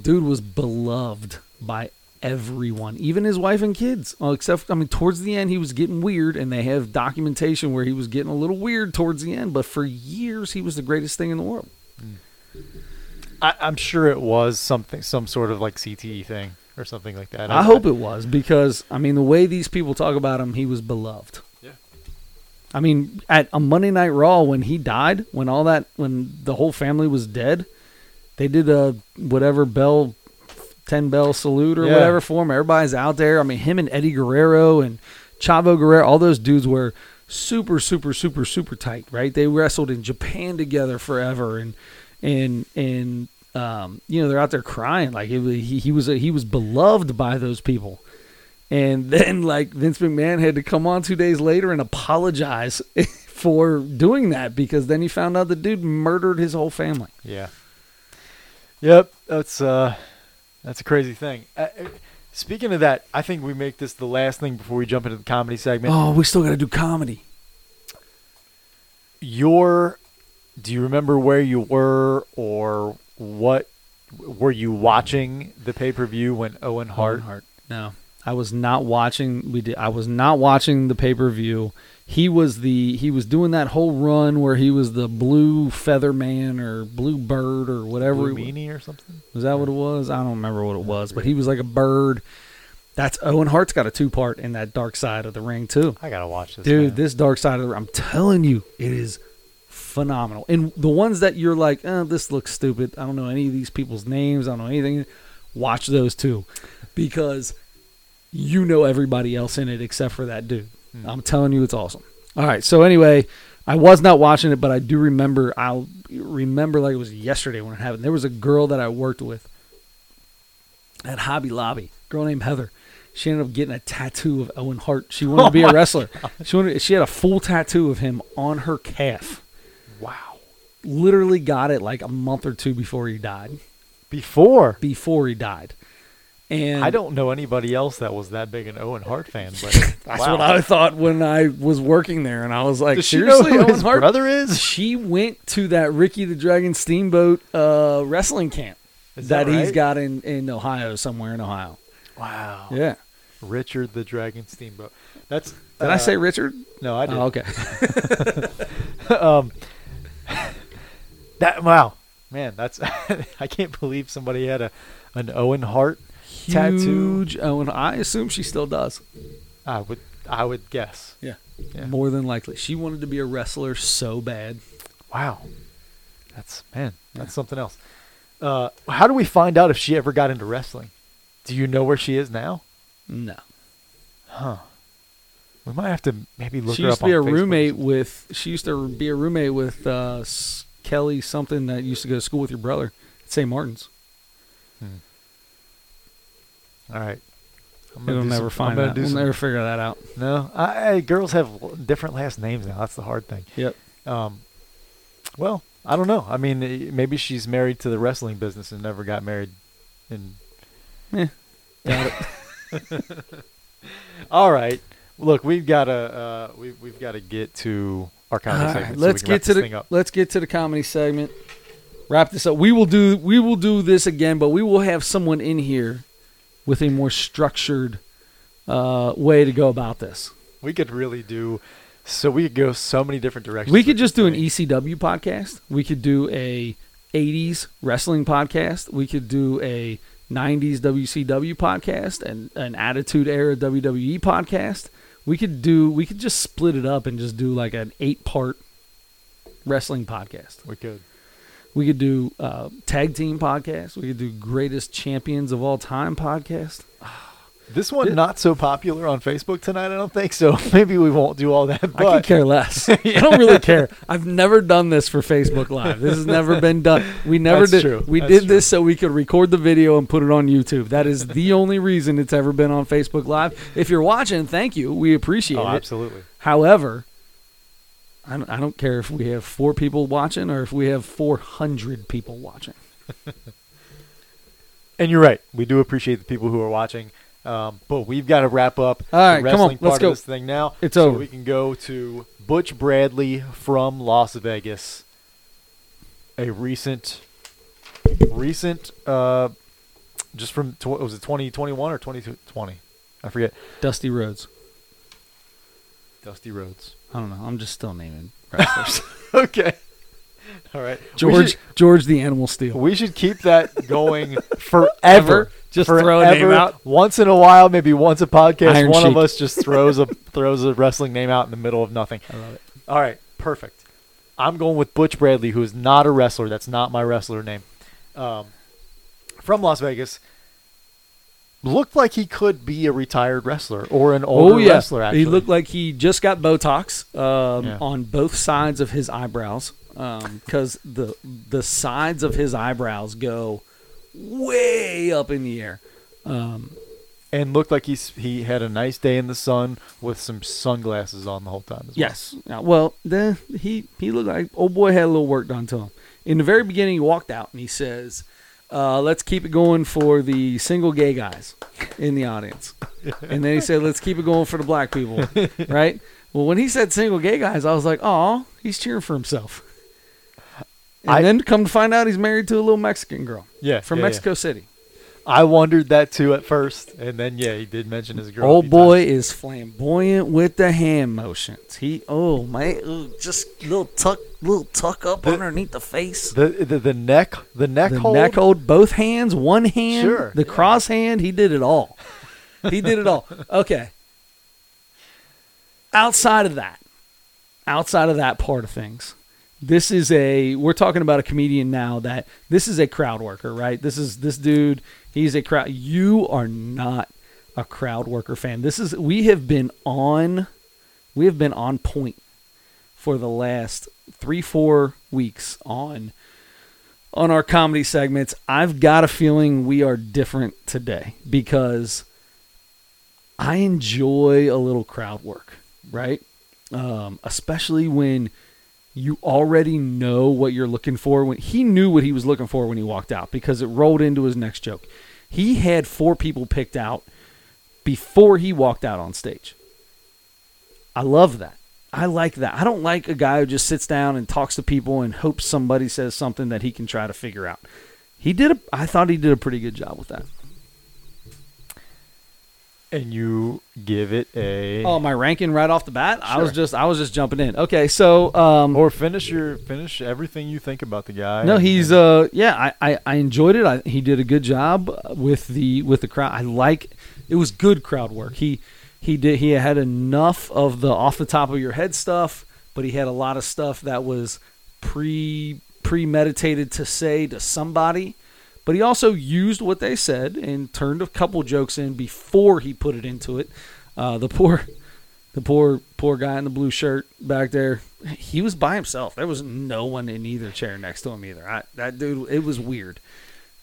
dude was beloved by everyone, even his wife and kids. Oh, except, I mean, towards the end, he was getting weird, and they have documentation where he was getting a little weird towards the end. But for years, he was the greatest thing in the world. I, I'm sure it was something, some sort of like CTE thing or something like that. I hope it was because I mean the way these people talk about him, he was beloved. I mean, at a Monday Night Raw when he died, when all that, when the whole family was dead, they did a whatever bell, ten bell salute or Yeah. whatever for him. Everybody's out there. I mean, him and Eddie Guerrero and Chavo Guerrero, all those dudes were super, super, super, super tight. Right? They wrestled in Japan together forever, and and and um, you know they're out there crying like it, he he was a, he was beloved by those people. And then like Vince McMahon had to come on two days later and apologize for doing that because then he found out the dude murdered his whole family. Yeah. Yep, that's uh, that's a crazy thing. Uh, uh, speaking of that, I think we make this the last thing before we jump into the comedy segment. Oh, we still got to do comedy. Your, do you remember where you were or what? Were you watching the pay per view when Owen Hart? Owen Hart. No, I was not watching. We did. I was not watching the pay per view. He was the he was doing that whole run where he was the blue feather man or blue bird or whatever. Blue was. or something? Was that what it was? I don't remember what it was, but he was like a bird. That's Owen Hart's got a two part in that dark side of the ring too. I gotta watch this, Dude, man. this dark side of the I'm telling you, it is phenomenal. And the ones that you're like, oh, this looks stupid. I don't know any of these people's names. I don't know anything. Watch those too, because you know everybody else in it except for that dude. Hmm. I'm telling you, it's awesome. All right. So anyway, I was not watching it, but I do remember. I'll remember like it was yesterday when it happened. There was a girl that I worked with at Hobby Lobby, girl named Heather. She ended up getting a tattoo of Owen Hart. She wanted to be Oh a my wrestler. She wanted. She had a full tattoo of him on her calf. wow. Literally got it like a month or two before he died. Before Before he died, and I don't know anybody else that was that big an Owen Hart fan, but That's wow. what I thought when I was working there, and I was like, Does she know seriously, who Owen his Hart? brother is? She went to that Ricky the Dragon Steamboat uh, wrestling camp that, that he's right? got in in Ohio, somewhere in Ohio. Wow. Yeah. Richard the Dragon Steamboat. That's. Did I uh, say Richard? no? I did. Oh, okay. um, that wow, man, that's I can't believe somebody had a an Owen Hart tattoo. Huge Owen. I assume she still does. I would I would guess. Yeah. Yeah. More than likely, she wanted to be a wrestler so bad. Wow, that's man, that's something else. Uh, how do we find out if she ever got into wrestling? Do you know where she is now? No, Huh. We might have to maybe look she her used up to be a Facebook roommate with. She used to be a roommate with uh, Kelly something that used to go to school with your brother at St. Martin's. All right. I'm We'll never some- find do We'll some- never figure that out. No, I, I, girls have different last names now. That's the hard thing. Yep. Um, well, I don't know. I mean, eh, maybe she's married to the wrestling business and never got married. And Got it. all right, look, we've got to uh, we've we've got to get to our comedy All right, segment. so let's get to the let's get to the comedy segment. Wrap this up. We will do we will do this again, but we will have someone in here with a more structured uh, way to go about this. We could really do. So we could go so many different directions. We could just do an. ECW podcast. We could do a 80s wrestling podcast. We could do a 90s WCW podcast and an Attitude Era WWE podcast. We could do we could just split it up and just do like an 8-part wrestling podcast. We could. We could do uh, tag team podcast. We could do greatest champions of all time podcast. This one not so popular on Facebook tonight. I don't think so. Maybe we won't do all that. But. I could care less. I don't really care. I've never done this for Facebook Live. This has never been done. We never That's did. true. We That's did true. this so we could record the video and put it on YouTube. That is the only reason it's ever been on Facebook Live. If you're watching, thank you. We appreciate oh, it. absolutely. However, I don't, I don't care if we have four people watching or if we have 400 people watching. And you're right. We do appreciate the people who are watching. Um, but we've got to wrap up All right, the come on, wrestling part go. of this thing now. It's so over. we can go to Butch Bradley from Las Vegas. A recent, recent, uh, just from tw- was it 2021 or 2020? I forget. Dusty Rhodes. Dusty Rhodes. I don't know. I'm just still naming wrestlers. okay. All right. George should- George the Animal Steele. We should keep that going forever. Just forever. throw a name out. Once in a while, maybe once a podcast, Iron one Sheik. of us just throws a throws a wrestling name out in the middle of nothing. I love it. All right, perfect. I'm going with Butch Bradley, who is not a wrestler. That's not my wrestler name. Um, from Las Vegas. Looked like he could be a retired wrestler or an older Oh yeah, wrestler. Actually, he looked like he just got Botox um, Yeah. on both sides of his eyebrows because the the sides of his eyebrows go way up in the air. Um, and looked like he's he had a nice day in the sun with some sunglasses on the whole time. As well. yes, Yeah, well, then he he looked like old boy had a little work done to him. In the very beginning, he walked out and he says, uh, "Let's keep it going for the single gay guys in the audience," and then he said, "Let's keep it going for the black people." right? Well, when he said single gay guys, I was like, "Oh, he's cheering for himself." And I- then come to find out, he's married to a little Mexican girl yeah, from yeah, yeah. Mexico City. I wondered that too at first, and then yeah, he did mention his girl. Old boy times. is flamboyant with the hand motions. He, oh man, ooh, just little tuck, little tuck up The- underneath the face. The, the the neck the neck the hold. neck hold, both hands, one hand, Sure, the yeah. cross hand. He did it all. He did it all. Okay. Outside of that, outside of that part of things, this is a. We're talking about a comedian now that this is a crowd worker, right? This is this dude. He's a crowd. You are not a crowd worker fan. This is. We have been on. We have been on point for the last three, four weeks on on our comedy segments. I've got a feeling we are different today because I enjoy a little crowd work, right? Um, especially when you already know what you're looking for. When he knew what he was looking for when he walked out because it rolled into his next joke. He had four people picked out before he walked out on stage. I love that. I like that. I don't like a guy who just sits down and talks to people and hopes somebody says something that he can try to figure out. He did a I thought he did a pretty good job with that. And you give it a Oh, my ranking right off the bat? I was just I was just jumping in. Okay, so um or finish your finish everything you think about the guy. No, he's uh yeah, I, I, I enjoyed it. I, he did a good job with the with the crowd. I like it was good crowd work. He he did he had enough of the off the top of your head stuff, but he had a lot of stuff that was pre premeditated to say to somebody. But he also used what they said and turned a couple jokes in before he put it into it. Uh, the poor the poor poor guy in the blue shirt back there he was by himself there was no one in either chair next to him either I, that dude it was weird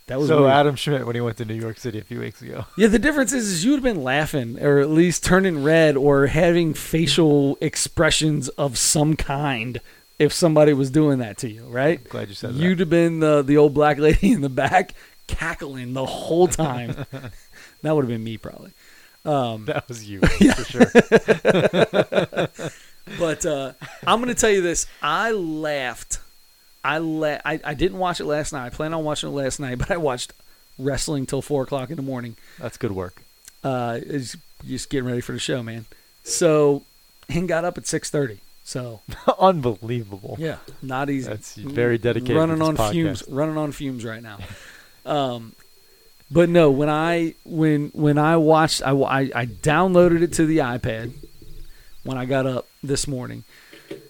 that was so weird. Adam Schmidt when he went to New York City a few weeks ago. yeah the difference is, is you would have been laughing or at least turning red or having facial expressions of some kind if somebody was doing that to you right Glad you said that. you'd have been the, the old black lady in the back cackling the whole time that would have been me probably um, that. Was you for sure. But uh, I'm going to tell you this: I laughed. I la- I, I didn't watch it last night. I plan on watching it last night, but I watched wrestling till four o'clock in the morning. That's good work. Uh, just getting ready for the show, man. So, and got up at six thirty. So Unbelievable. yeah, not easy. That's very dedicated. Running on podcast. fumes. Running on fumes right now. um, but no, when I when when I watched, I, I I downloaded it to the iPad when I got up this morning.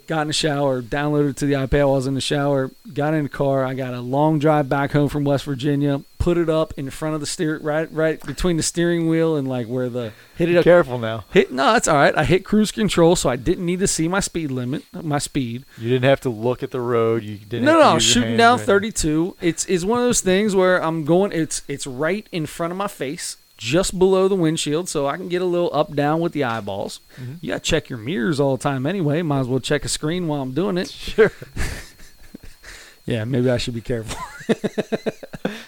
Got in the shower, downloaded it to the iPad while I was in the shower, got in the car. I got a long drive back home from West Virginia, put it up in front of the steer right right between the steering wheel and like where the hit it up Careful now. hit no, that's all right. I hit cruise control so I didn't need to see my speed limit, my speed. You didn't have to look at the road. You didn't. No, have to no, shooting down or 32. It's it's one of those things where I'm going. It's it's right in front of my face, just below the windshield, so I can get a little up down with the eyeballs. Mhm. You got to check your mirrors all the time anyway. Might as well check a screen while I'm doing it. Sure. Yeah, maybe I should be careful.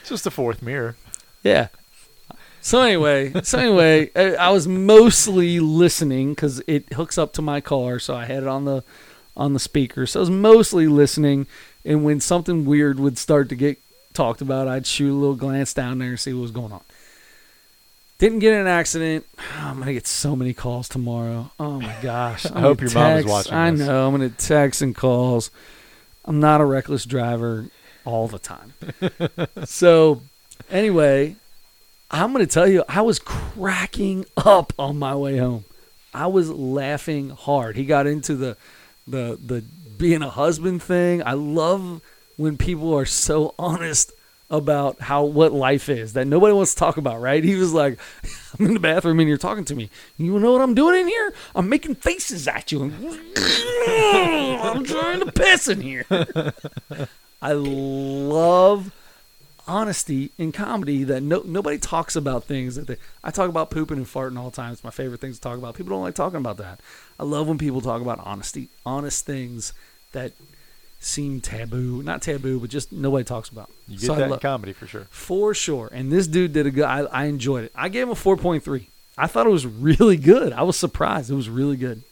It's just the fourth mirror. Yeah. So anyway, so anyway, I, I was mostly listening because it hooks up to my car, so I had it on the on the speaker. So I was mostly listening, and when something weird would start to get talked about, I'd shoot a little glance down there and see what was going on. Didn't get in an accident. I'm gonna get so many calls tomorrow. Oh my gosh! I hope your mom is watching I this. know. I'm gonna text and calls. I'm not a reckless driver all the time. so anyway, I'm going to tell you, I was cracking up on my way home. I was laughing hard. He got into the the the being a husband thing. I love when people are so honest about how what life is that nobody wants to talk about, right? He was like, I'm in the bathroom and you're talking to me. You know what I'm doing in here? I'm making faces at you. I'm trying to piss in here. I love honesty in comedy that no, nobody talks about things that they I talk about pooping and farting all the time. It's my favorite things to talk about. People don't like talking about that. I love when people talk about honesty, honest things that seem taboo, not taboo, but just nobody talks about. You get So that in comedy for sure. for sure. And this dude did a good. I, I enjoyed it. I gave him a four point three. I thought it was really good. I was surprised. It was really good.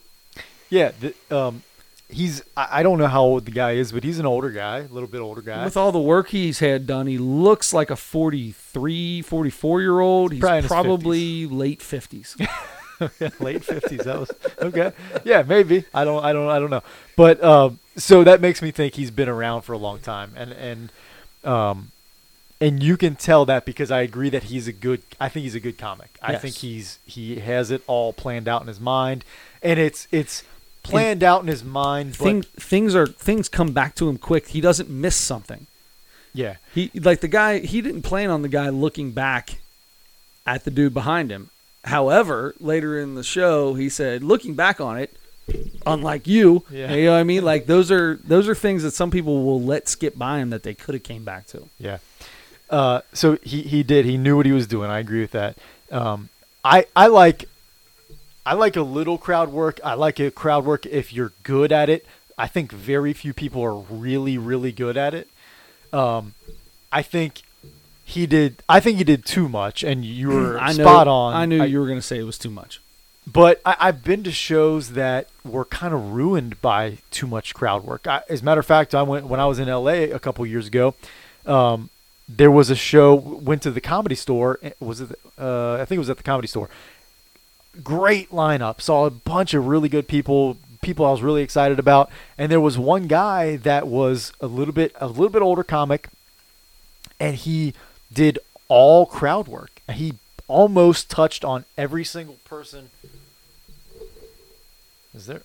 Yeah, the, um, he's. I, I don't know how old the guy is, but he's an older guy, a little bit older guy. With all the work he's had done, he looks like a 43, 44 year old. He's Probably probably late 50s. late fifties. That was okay. Yeah, maybe. I don't. I don't. I don't know. But um, so that makes me think he's been around for a long time, and and um, and you can tell that because I agree that he's a good. I think he's a good comic. I think he's he has it all planned out in his mind, and it's it's planned out in his mind. Thing, things are things come back to him quick. He doesn't miss something. yeah, He like the guy. He didn't plan on the guy looking back at the dude behind him. However, later in the show, he said, looking back on it, unlike you, Yeah. you know what I mean? Like those are those are things that some people will let skip by him that they could have came back to. Yeah. Uh, so he, he did. He knew what he was doing. I agree with that. Um, I I like I like a little crowd work. I like a crowd work if you're good at it. I think very few people are really really good at it. Um, I think he did. I think he did too much, and you were I spot on. I knew you were going to say it was too much. But I, I've been to shows that were kind of ruined by too much crowd work. I, as a matter of fact, I went when I was in LA a couple years ago. Um, there was a show. Went to the comedy store. eh, Was it? Uh, I think it was at the comedy store. Great lineup. Saw a bunch of really good people. People I was really excited about. And there was one guy that was a little bit a little bit older comic, and he did all crowd work. He almost touched on every single person. Is there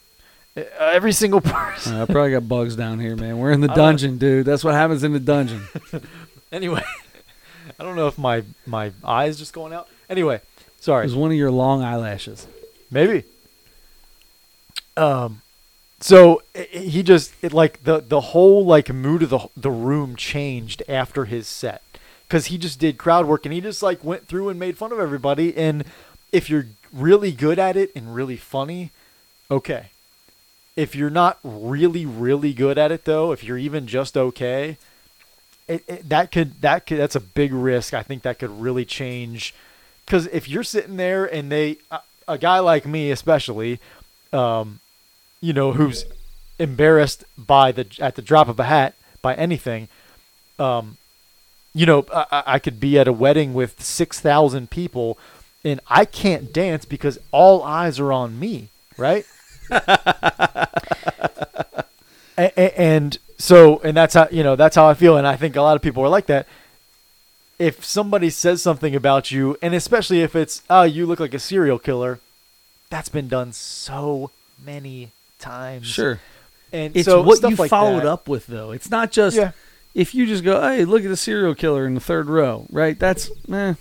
uh, every single person? I probably got bugs down here, man. We're in the dungeon, dude. That's what happens in the dungeon. anyway, I don't know if my my eye is just going out. Anyway, sorry. It was one of your long eyelashes. Maybe. Um, so he just it like the the whole like mood of the the room changed after his set because he just did crowd work and he just like went through and made fun of everybody. And if you're really good at it and really funny, okay. If you're not really really good at it though, if you're even just okay, it, it, that could that could that's a big risk. I think that could really change because if you're sitting there and they a, a guy like me especially um you know who's embarrassed by the at the drop of a hat by anything um you know i, I- could be at a wedding with 6000 people and i can't dance because all eyes are on me right A- a- and so and that's how you know that's how i feel and i think a lot of people are like that if somebody says something about you, and especially if it's, oh, you look like a serial killer, that's been done so many times. Sure. And It's so what you like followed that- up with, though. It's not just Yeah. If you just go, "Hey, look at the serial killer in the third row," right? That's, eh,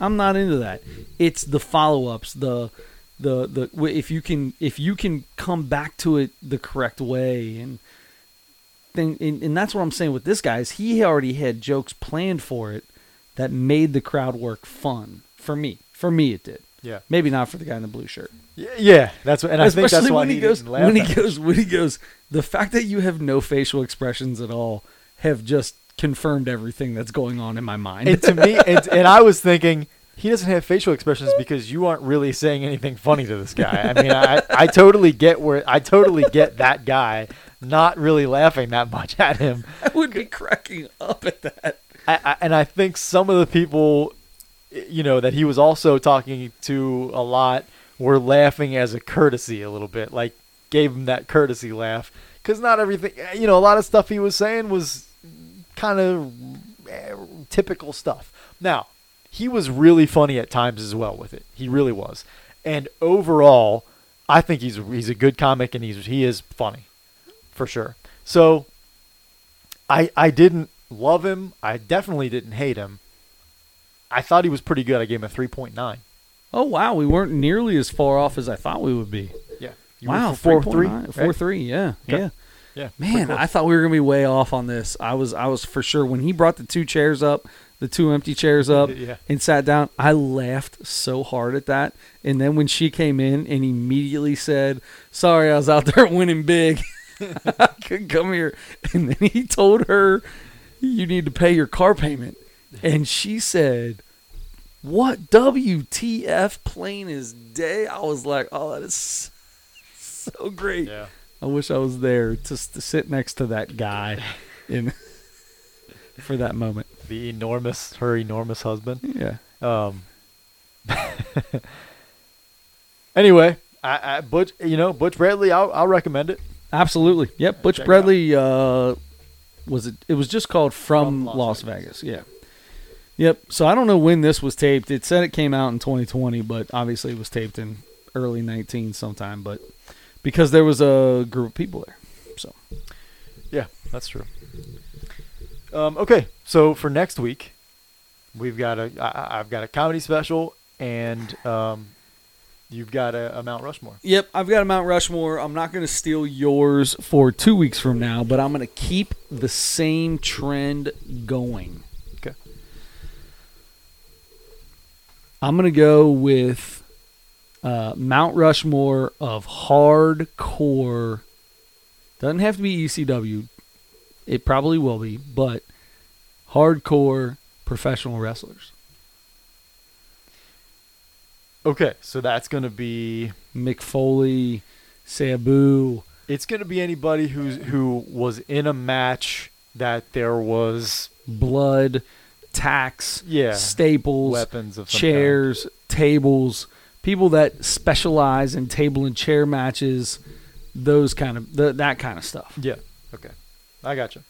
I'm not into that. It's the follow-ups, the, the, the. If you can, if you can come back to it the correct way, and thing, and, and that's what I'm saying with this guy is he already had jokes planned for it that made the crowd work fun for me. For me, it did. Yeah. Maybe not for the guy in the blue shirt. Yeah. That's what, and I think Especially that's why when he, goes when he goes when he goes. The fact that you have no facial expressions at all have just confirmed everything that's going on in my mind. and to me, and, and I was thinking he doesn't have facial expressions because you aren't really saying anything funny to this guy. I mean, I, I totally get where I totally get that guy not really laughing that much at him. I would be cracking up at that. I, I, and I think some of the people, you know, that he was also talking to a lot were laughing as a courtesy a little bit, like gave him that courtesy laugh. Because not everything, you know, a lot of stuff he was saying was kind of eh, typical stuff. Now, he was really funny at times as well with it. He really was. And overall, I think he's he's a good comic and he's he is funny, for sure. So, I I didn't love him. I definitely didn't hate him. I thought he was pretty good. I gave him a three point nine. Oh wow, we weren't nearly as far off as I thought we would be. Yeah. wow, four three. 3.9, four. Yeah, Okay. yeah. Yeah. Man, close. I thought we were gonna be way off on this. I was, I was for sure when he brought the two chairs up, the two empty chairs up, Yeah. and sat down. I laughed so hard at that. And then when she came in and immediately said, "Sorry, I was out there winning big. I couldn't come here." And then he told her, "You need to pay your car payment," and she said. What WTF plain as day? I was like, oh, that is so great. Yeah. I wish I was there just to sit next to that guy in for that moment. The enormous, her enormous husband. Yeah. Um. anyway, I, I Butch, you know Butch Bradley, I'll, I'll recommend it. Absolutely. Yep. Butch Check it Bradley uh was it it was just called From, From Las, Las Vegas. Yeah. Yep. So I don't know when this was taped. It said it came out in 2020, but obviously it was taped in early 19 sometime, but because there was a group of people there. So, Yeah, that's true. Um, okay, so for next week, we've got a I, I've got a comedy special, and um, you've got a, a Mount Rushmore. Yep, I've got a Mount Rushmore. I'm not going to steal yours for two weeks from now, but I'm going to keep the same trend going. Okay. I'm going to go with uh, Mount Rushmore of hardcore. Doesn't have to be ECW. It probably will be, but hardcore professional wrestlers. Okay, so that's gonna be Mick Foley, Sabu, it's gonna be anybody who's who was in a match that there was blood, tacks, yeah staples, weapons of chairs, tables, people that specialize in table and chair matches, those kind of the, that kind of stuff. Yeah. Okay, I got you.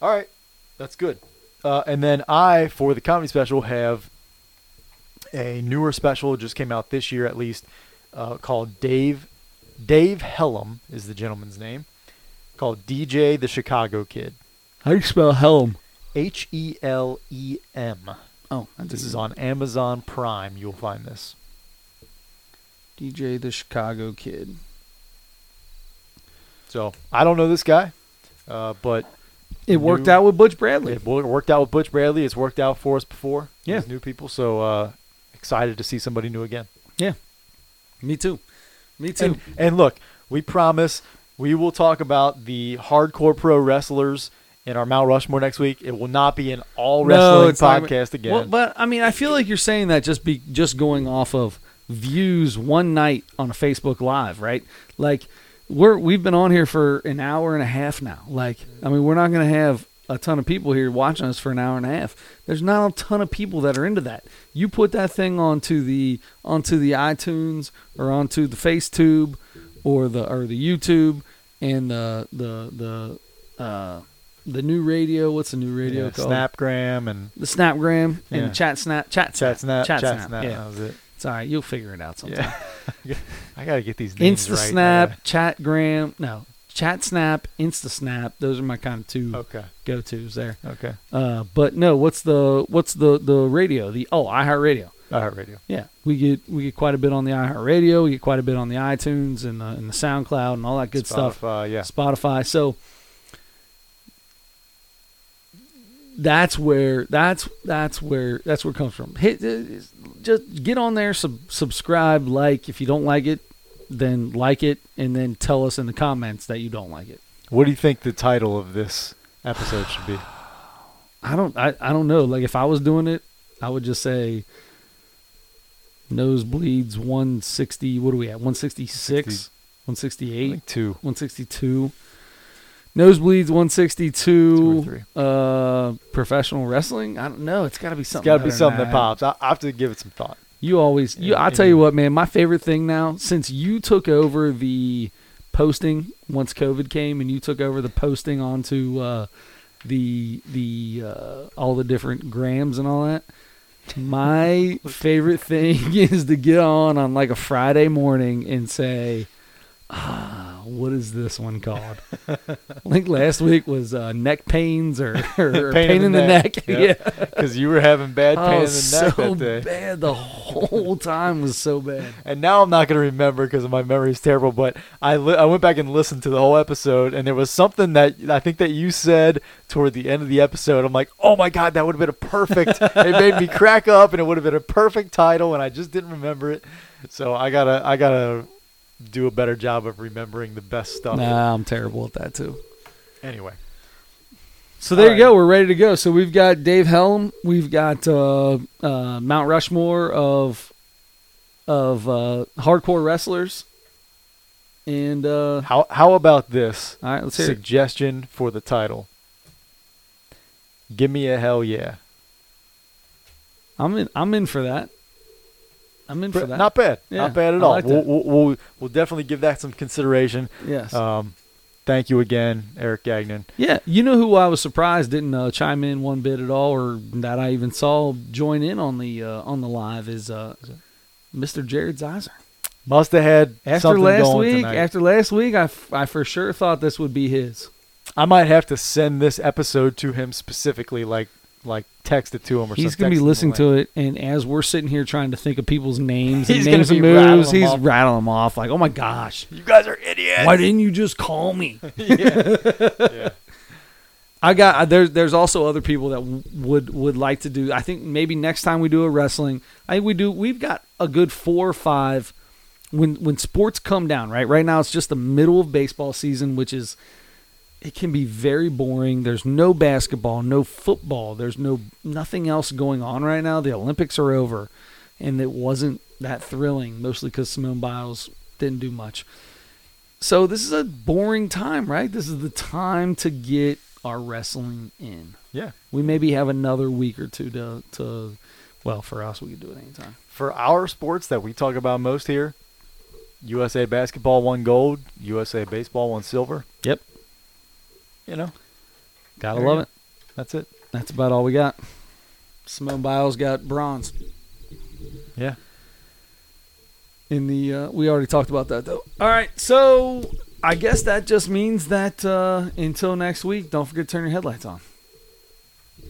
All right, that's good. Uh, and then I, for the comedy special, have a newer special just came out this year at least uh, called Dave Dave Helem is the gentleman's name called DJ the Chicago Kid How do you spell Helem? H E L E M. Oh, This is on Amazon Prime. You'll find this. DJ the Chicago Kid. So I don't know this guy, uh, but It worked New- out with Butch Bradley. it worked out with Butch Bradley. It's worked out for us before. Yeah. New people. So uh, excited to see somebody new again. Yeah, me too. Me too. And, and look, we promise we will talk about the hardcore pro wrestlers in our Mount Rushmore next week. It will not be an all wrestling not- podcast again. Well, but I mean, I feel like you're saying that just be just going off of views one night on a Facebook Live, right? Like we're we've been on here for an hour and a half now. Like, I mean, we're not going to have a ton of people here watching us for an hour and a half. There's not a ton of people that are into that. You put that thing onto the onto the iTunes or onto the FaceTube or the or the YouTube and the the the uh, the new radio. What's the new radio yeah, called? Snapgram and the Snapgram and Yeah. the Chat Snap, Chat Chat Snap, Chat, Chat Snap. Snap. Yeah, That was it. It's all right. You'll figure it out sometime. Yeah. I gotta get these names Insta right. Snap, Chatgram, no, Chat Snap, Insta Snap. Those are my kind of two Okay. go tos there. Okay. Uh, but no, what's the what's the the radio? The oh iHeartRadio. iHeartRadio. Yeah, we get we get quite a bit on the iHeartRadio. We get quite a bit on the iTunes and the, and the SoundCloud and all that good stuff. Spotify, Yeah. Spotify. So that's where that's that's where that's where it comes from. Hit uh, just get on there, sub, subscribe, like. If you don't like it, then like it, and then tell us in the comments that you don't like it. What do you think the title of this episode should be? I don't I, I don't know. Like if I was doing it, I would just say nosebleeds 160. What are we at? 166, 168, Like two. 162. Nosebleeds 162. Two or three. Uh, professional wrestling. I don't know. It's got to be something. got to be something than that pops. I, I have to give it some thought. You always, you. Yeah, I tell you what, man. My favorite thing now, since you took over the posting once COVID came, and you took over the posting onto uh, the the uh, all the different grams and all that. My favorite thing is to get on on like a Friday morning and say, ah, "What is this one called?" I think last week was uh, neck pains or, or pain, in the neck. Yep. Yeah. Because you were having bad pain oh, in the so neck that day. bad. The whole time was so bad. And now I'm not going to remember because my memory is terrible. But I li- I went back and listened to the whole episode, and there was something that I think that you said toward the end of the episode. I'm like, oh my god, that would have been a perfect. it made me crack up, and it would have been a perfect title, and I just didn't remember it. So I gotta I gotta do a better job of remembering the best stuff. Nah, I'm terrible at that too. Anyway, So there All you go. We're ready to go. So we've got Dave Helem. We've got uh, uh, Mount Rushmore of of uh, hardcore wrestlers. And uh, how how about this all right, let's hear it. suggestion for the title? Give me a hell yeah. I'm in. I'm in for that. I'm in for that. Not bad. Yeah, Not bad at I all. like we'll, we'll, we'll, we'll definitely give that some consideration. yes. Um, thank you again, Eric Gagnon. yeah. You know who I was surprised didn't uh, chime in one bit at all, or that I even saw join in on the uh, on the live is uh, Mr. Jared Zeiser. Must have had After something last going week, tonight. after last week, I, f- I for sure thought this would be his. I might have to send this episode to him specifically, like like text it to him or He's gonna be listening to it, and as we're sitting here trying to think of people's names and He's gonna names and be moves, them he's off. rattling them off like, "Oh my gosh, You guys are idiots. why didn't you just call me?" yeah. yeah. I got uh, there's there's also other people that w- would would like to do. I think maybe next time we do a wrestling, I think we do. We've got a good four or five when when sports come down. Right, right now it's just the middle of baseball season, which is it can be very boring. There's no basketball, no football. There's no nothing else going on right now. The Olympics are over, and it wasn't that thrilling, mostly because Simone Biles didn't do much. So this is a boring time, right? This is the time to get our wrestling in. Yeah. We maybe have another week or two to to well, for us we could do it anytime. For our sports that we talk about most here, USA basketball won gold, USA baseball won silver. Yep. You know, Gotta There love it. that's it. That's about all we got. Simone Biles got bronze. Yeah. In the uh, we already talked about that though. All right, so I guess that just means that uh, until next week, don't forget to turn your headlights on.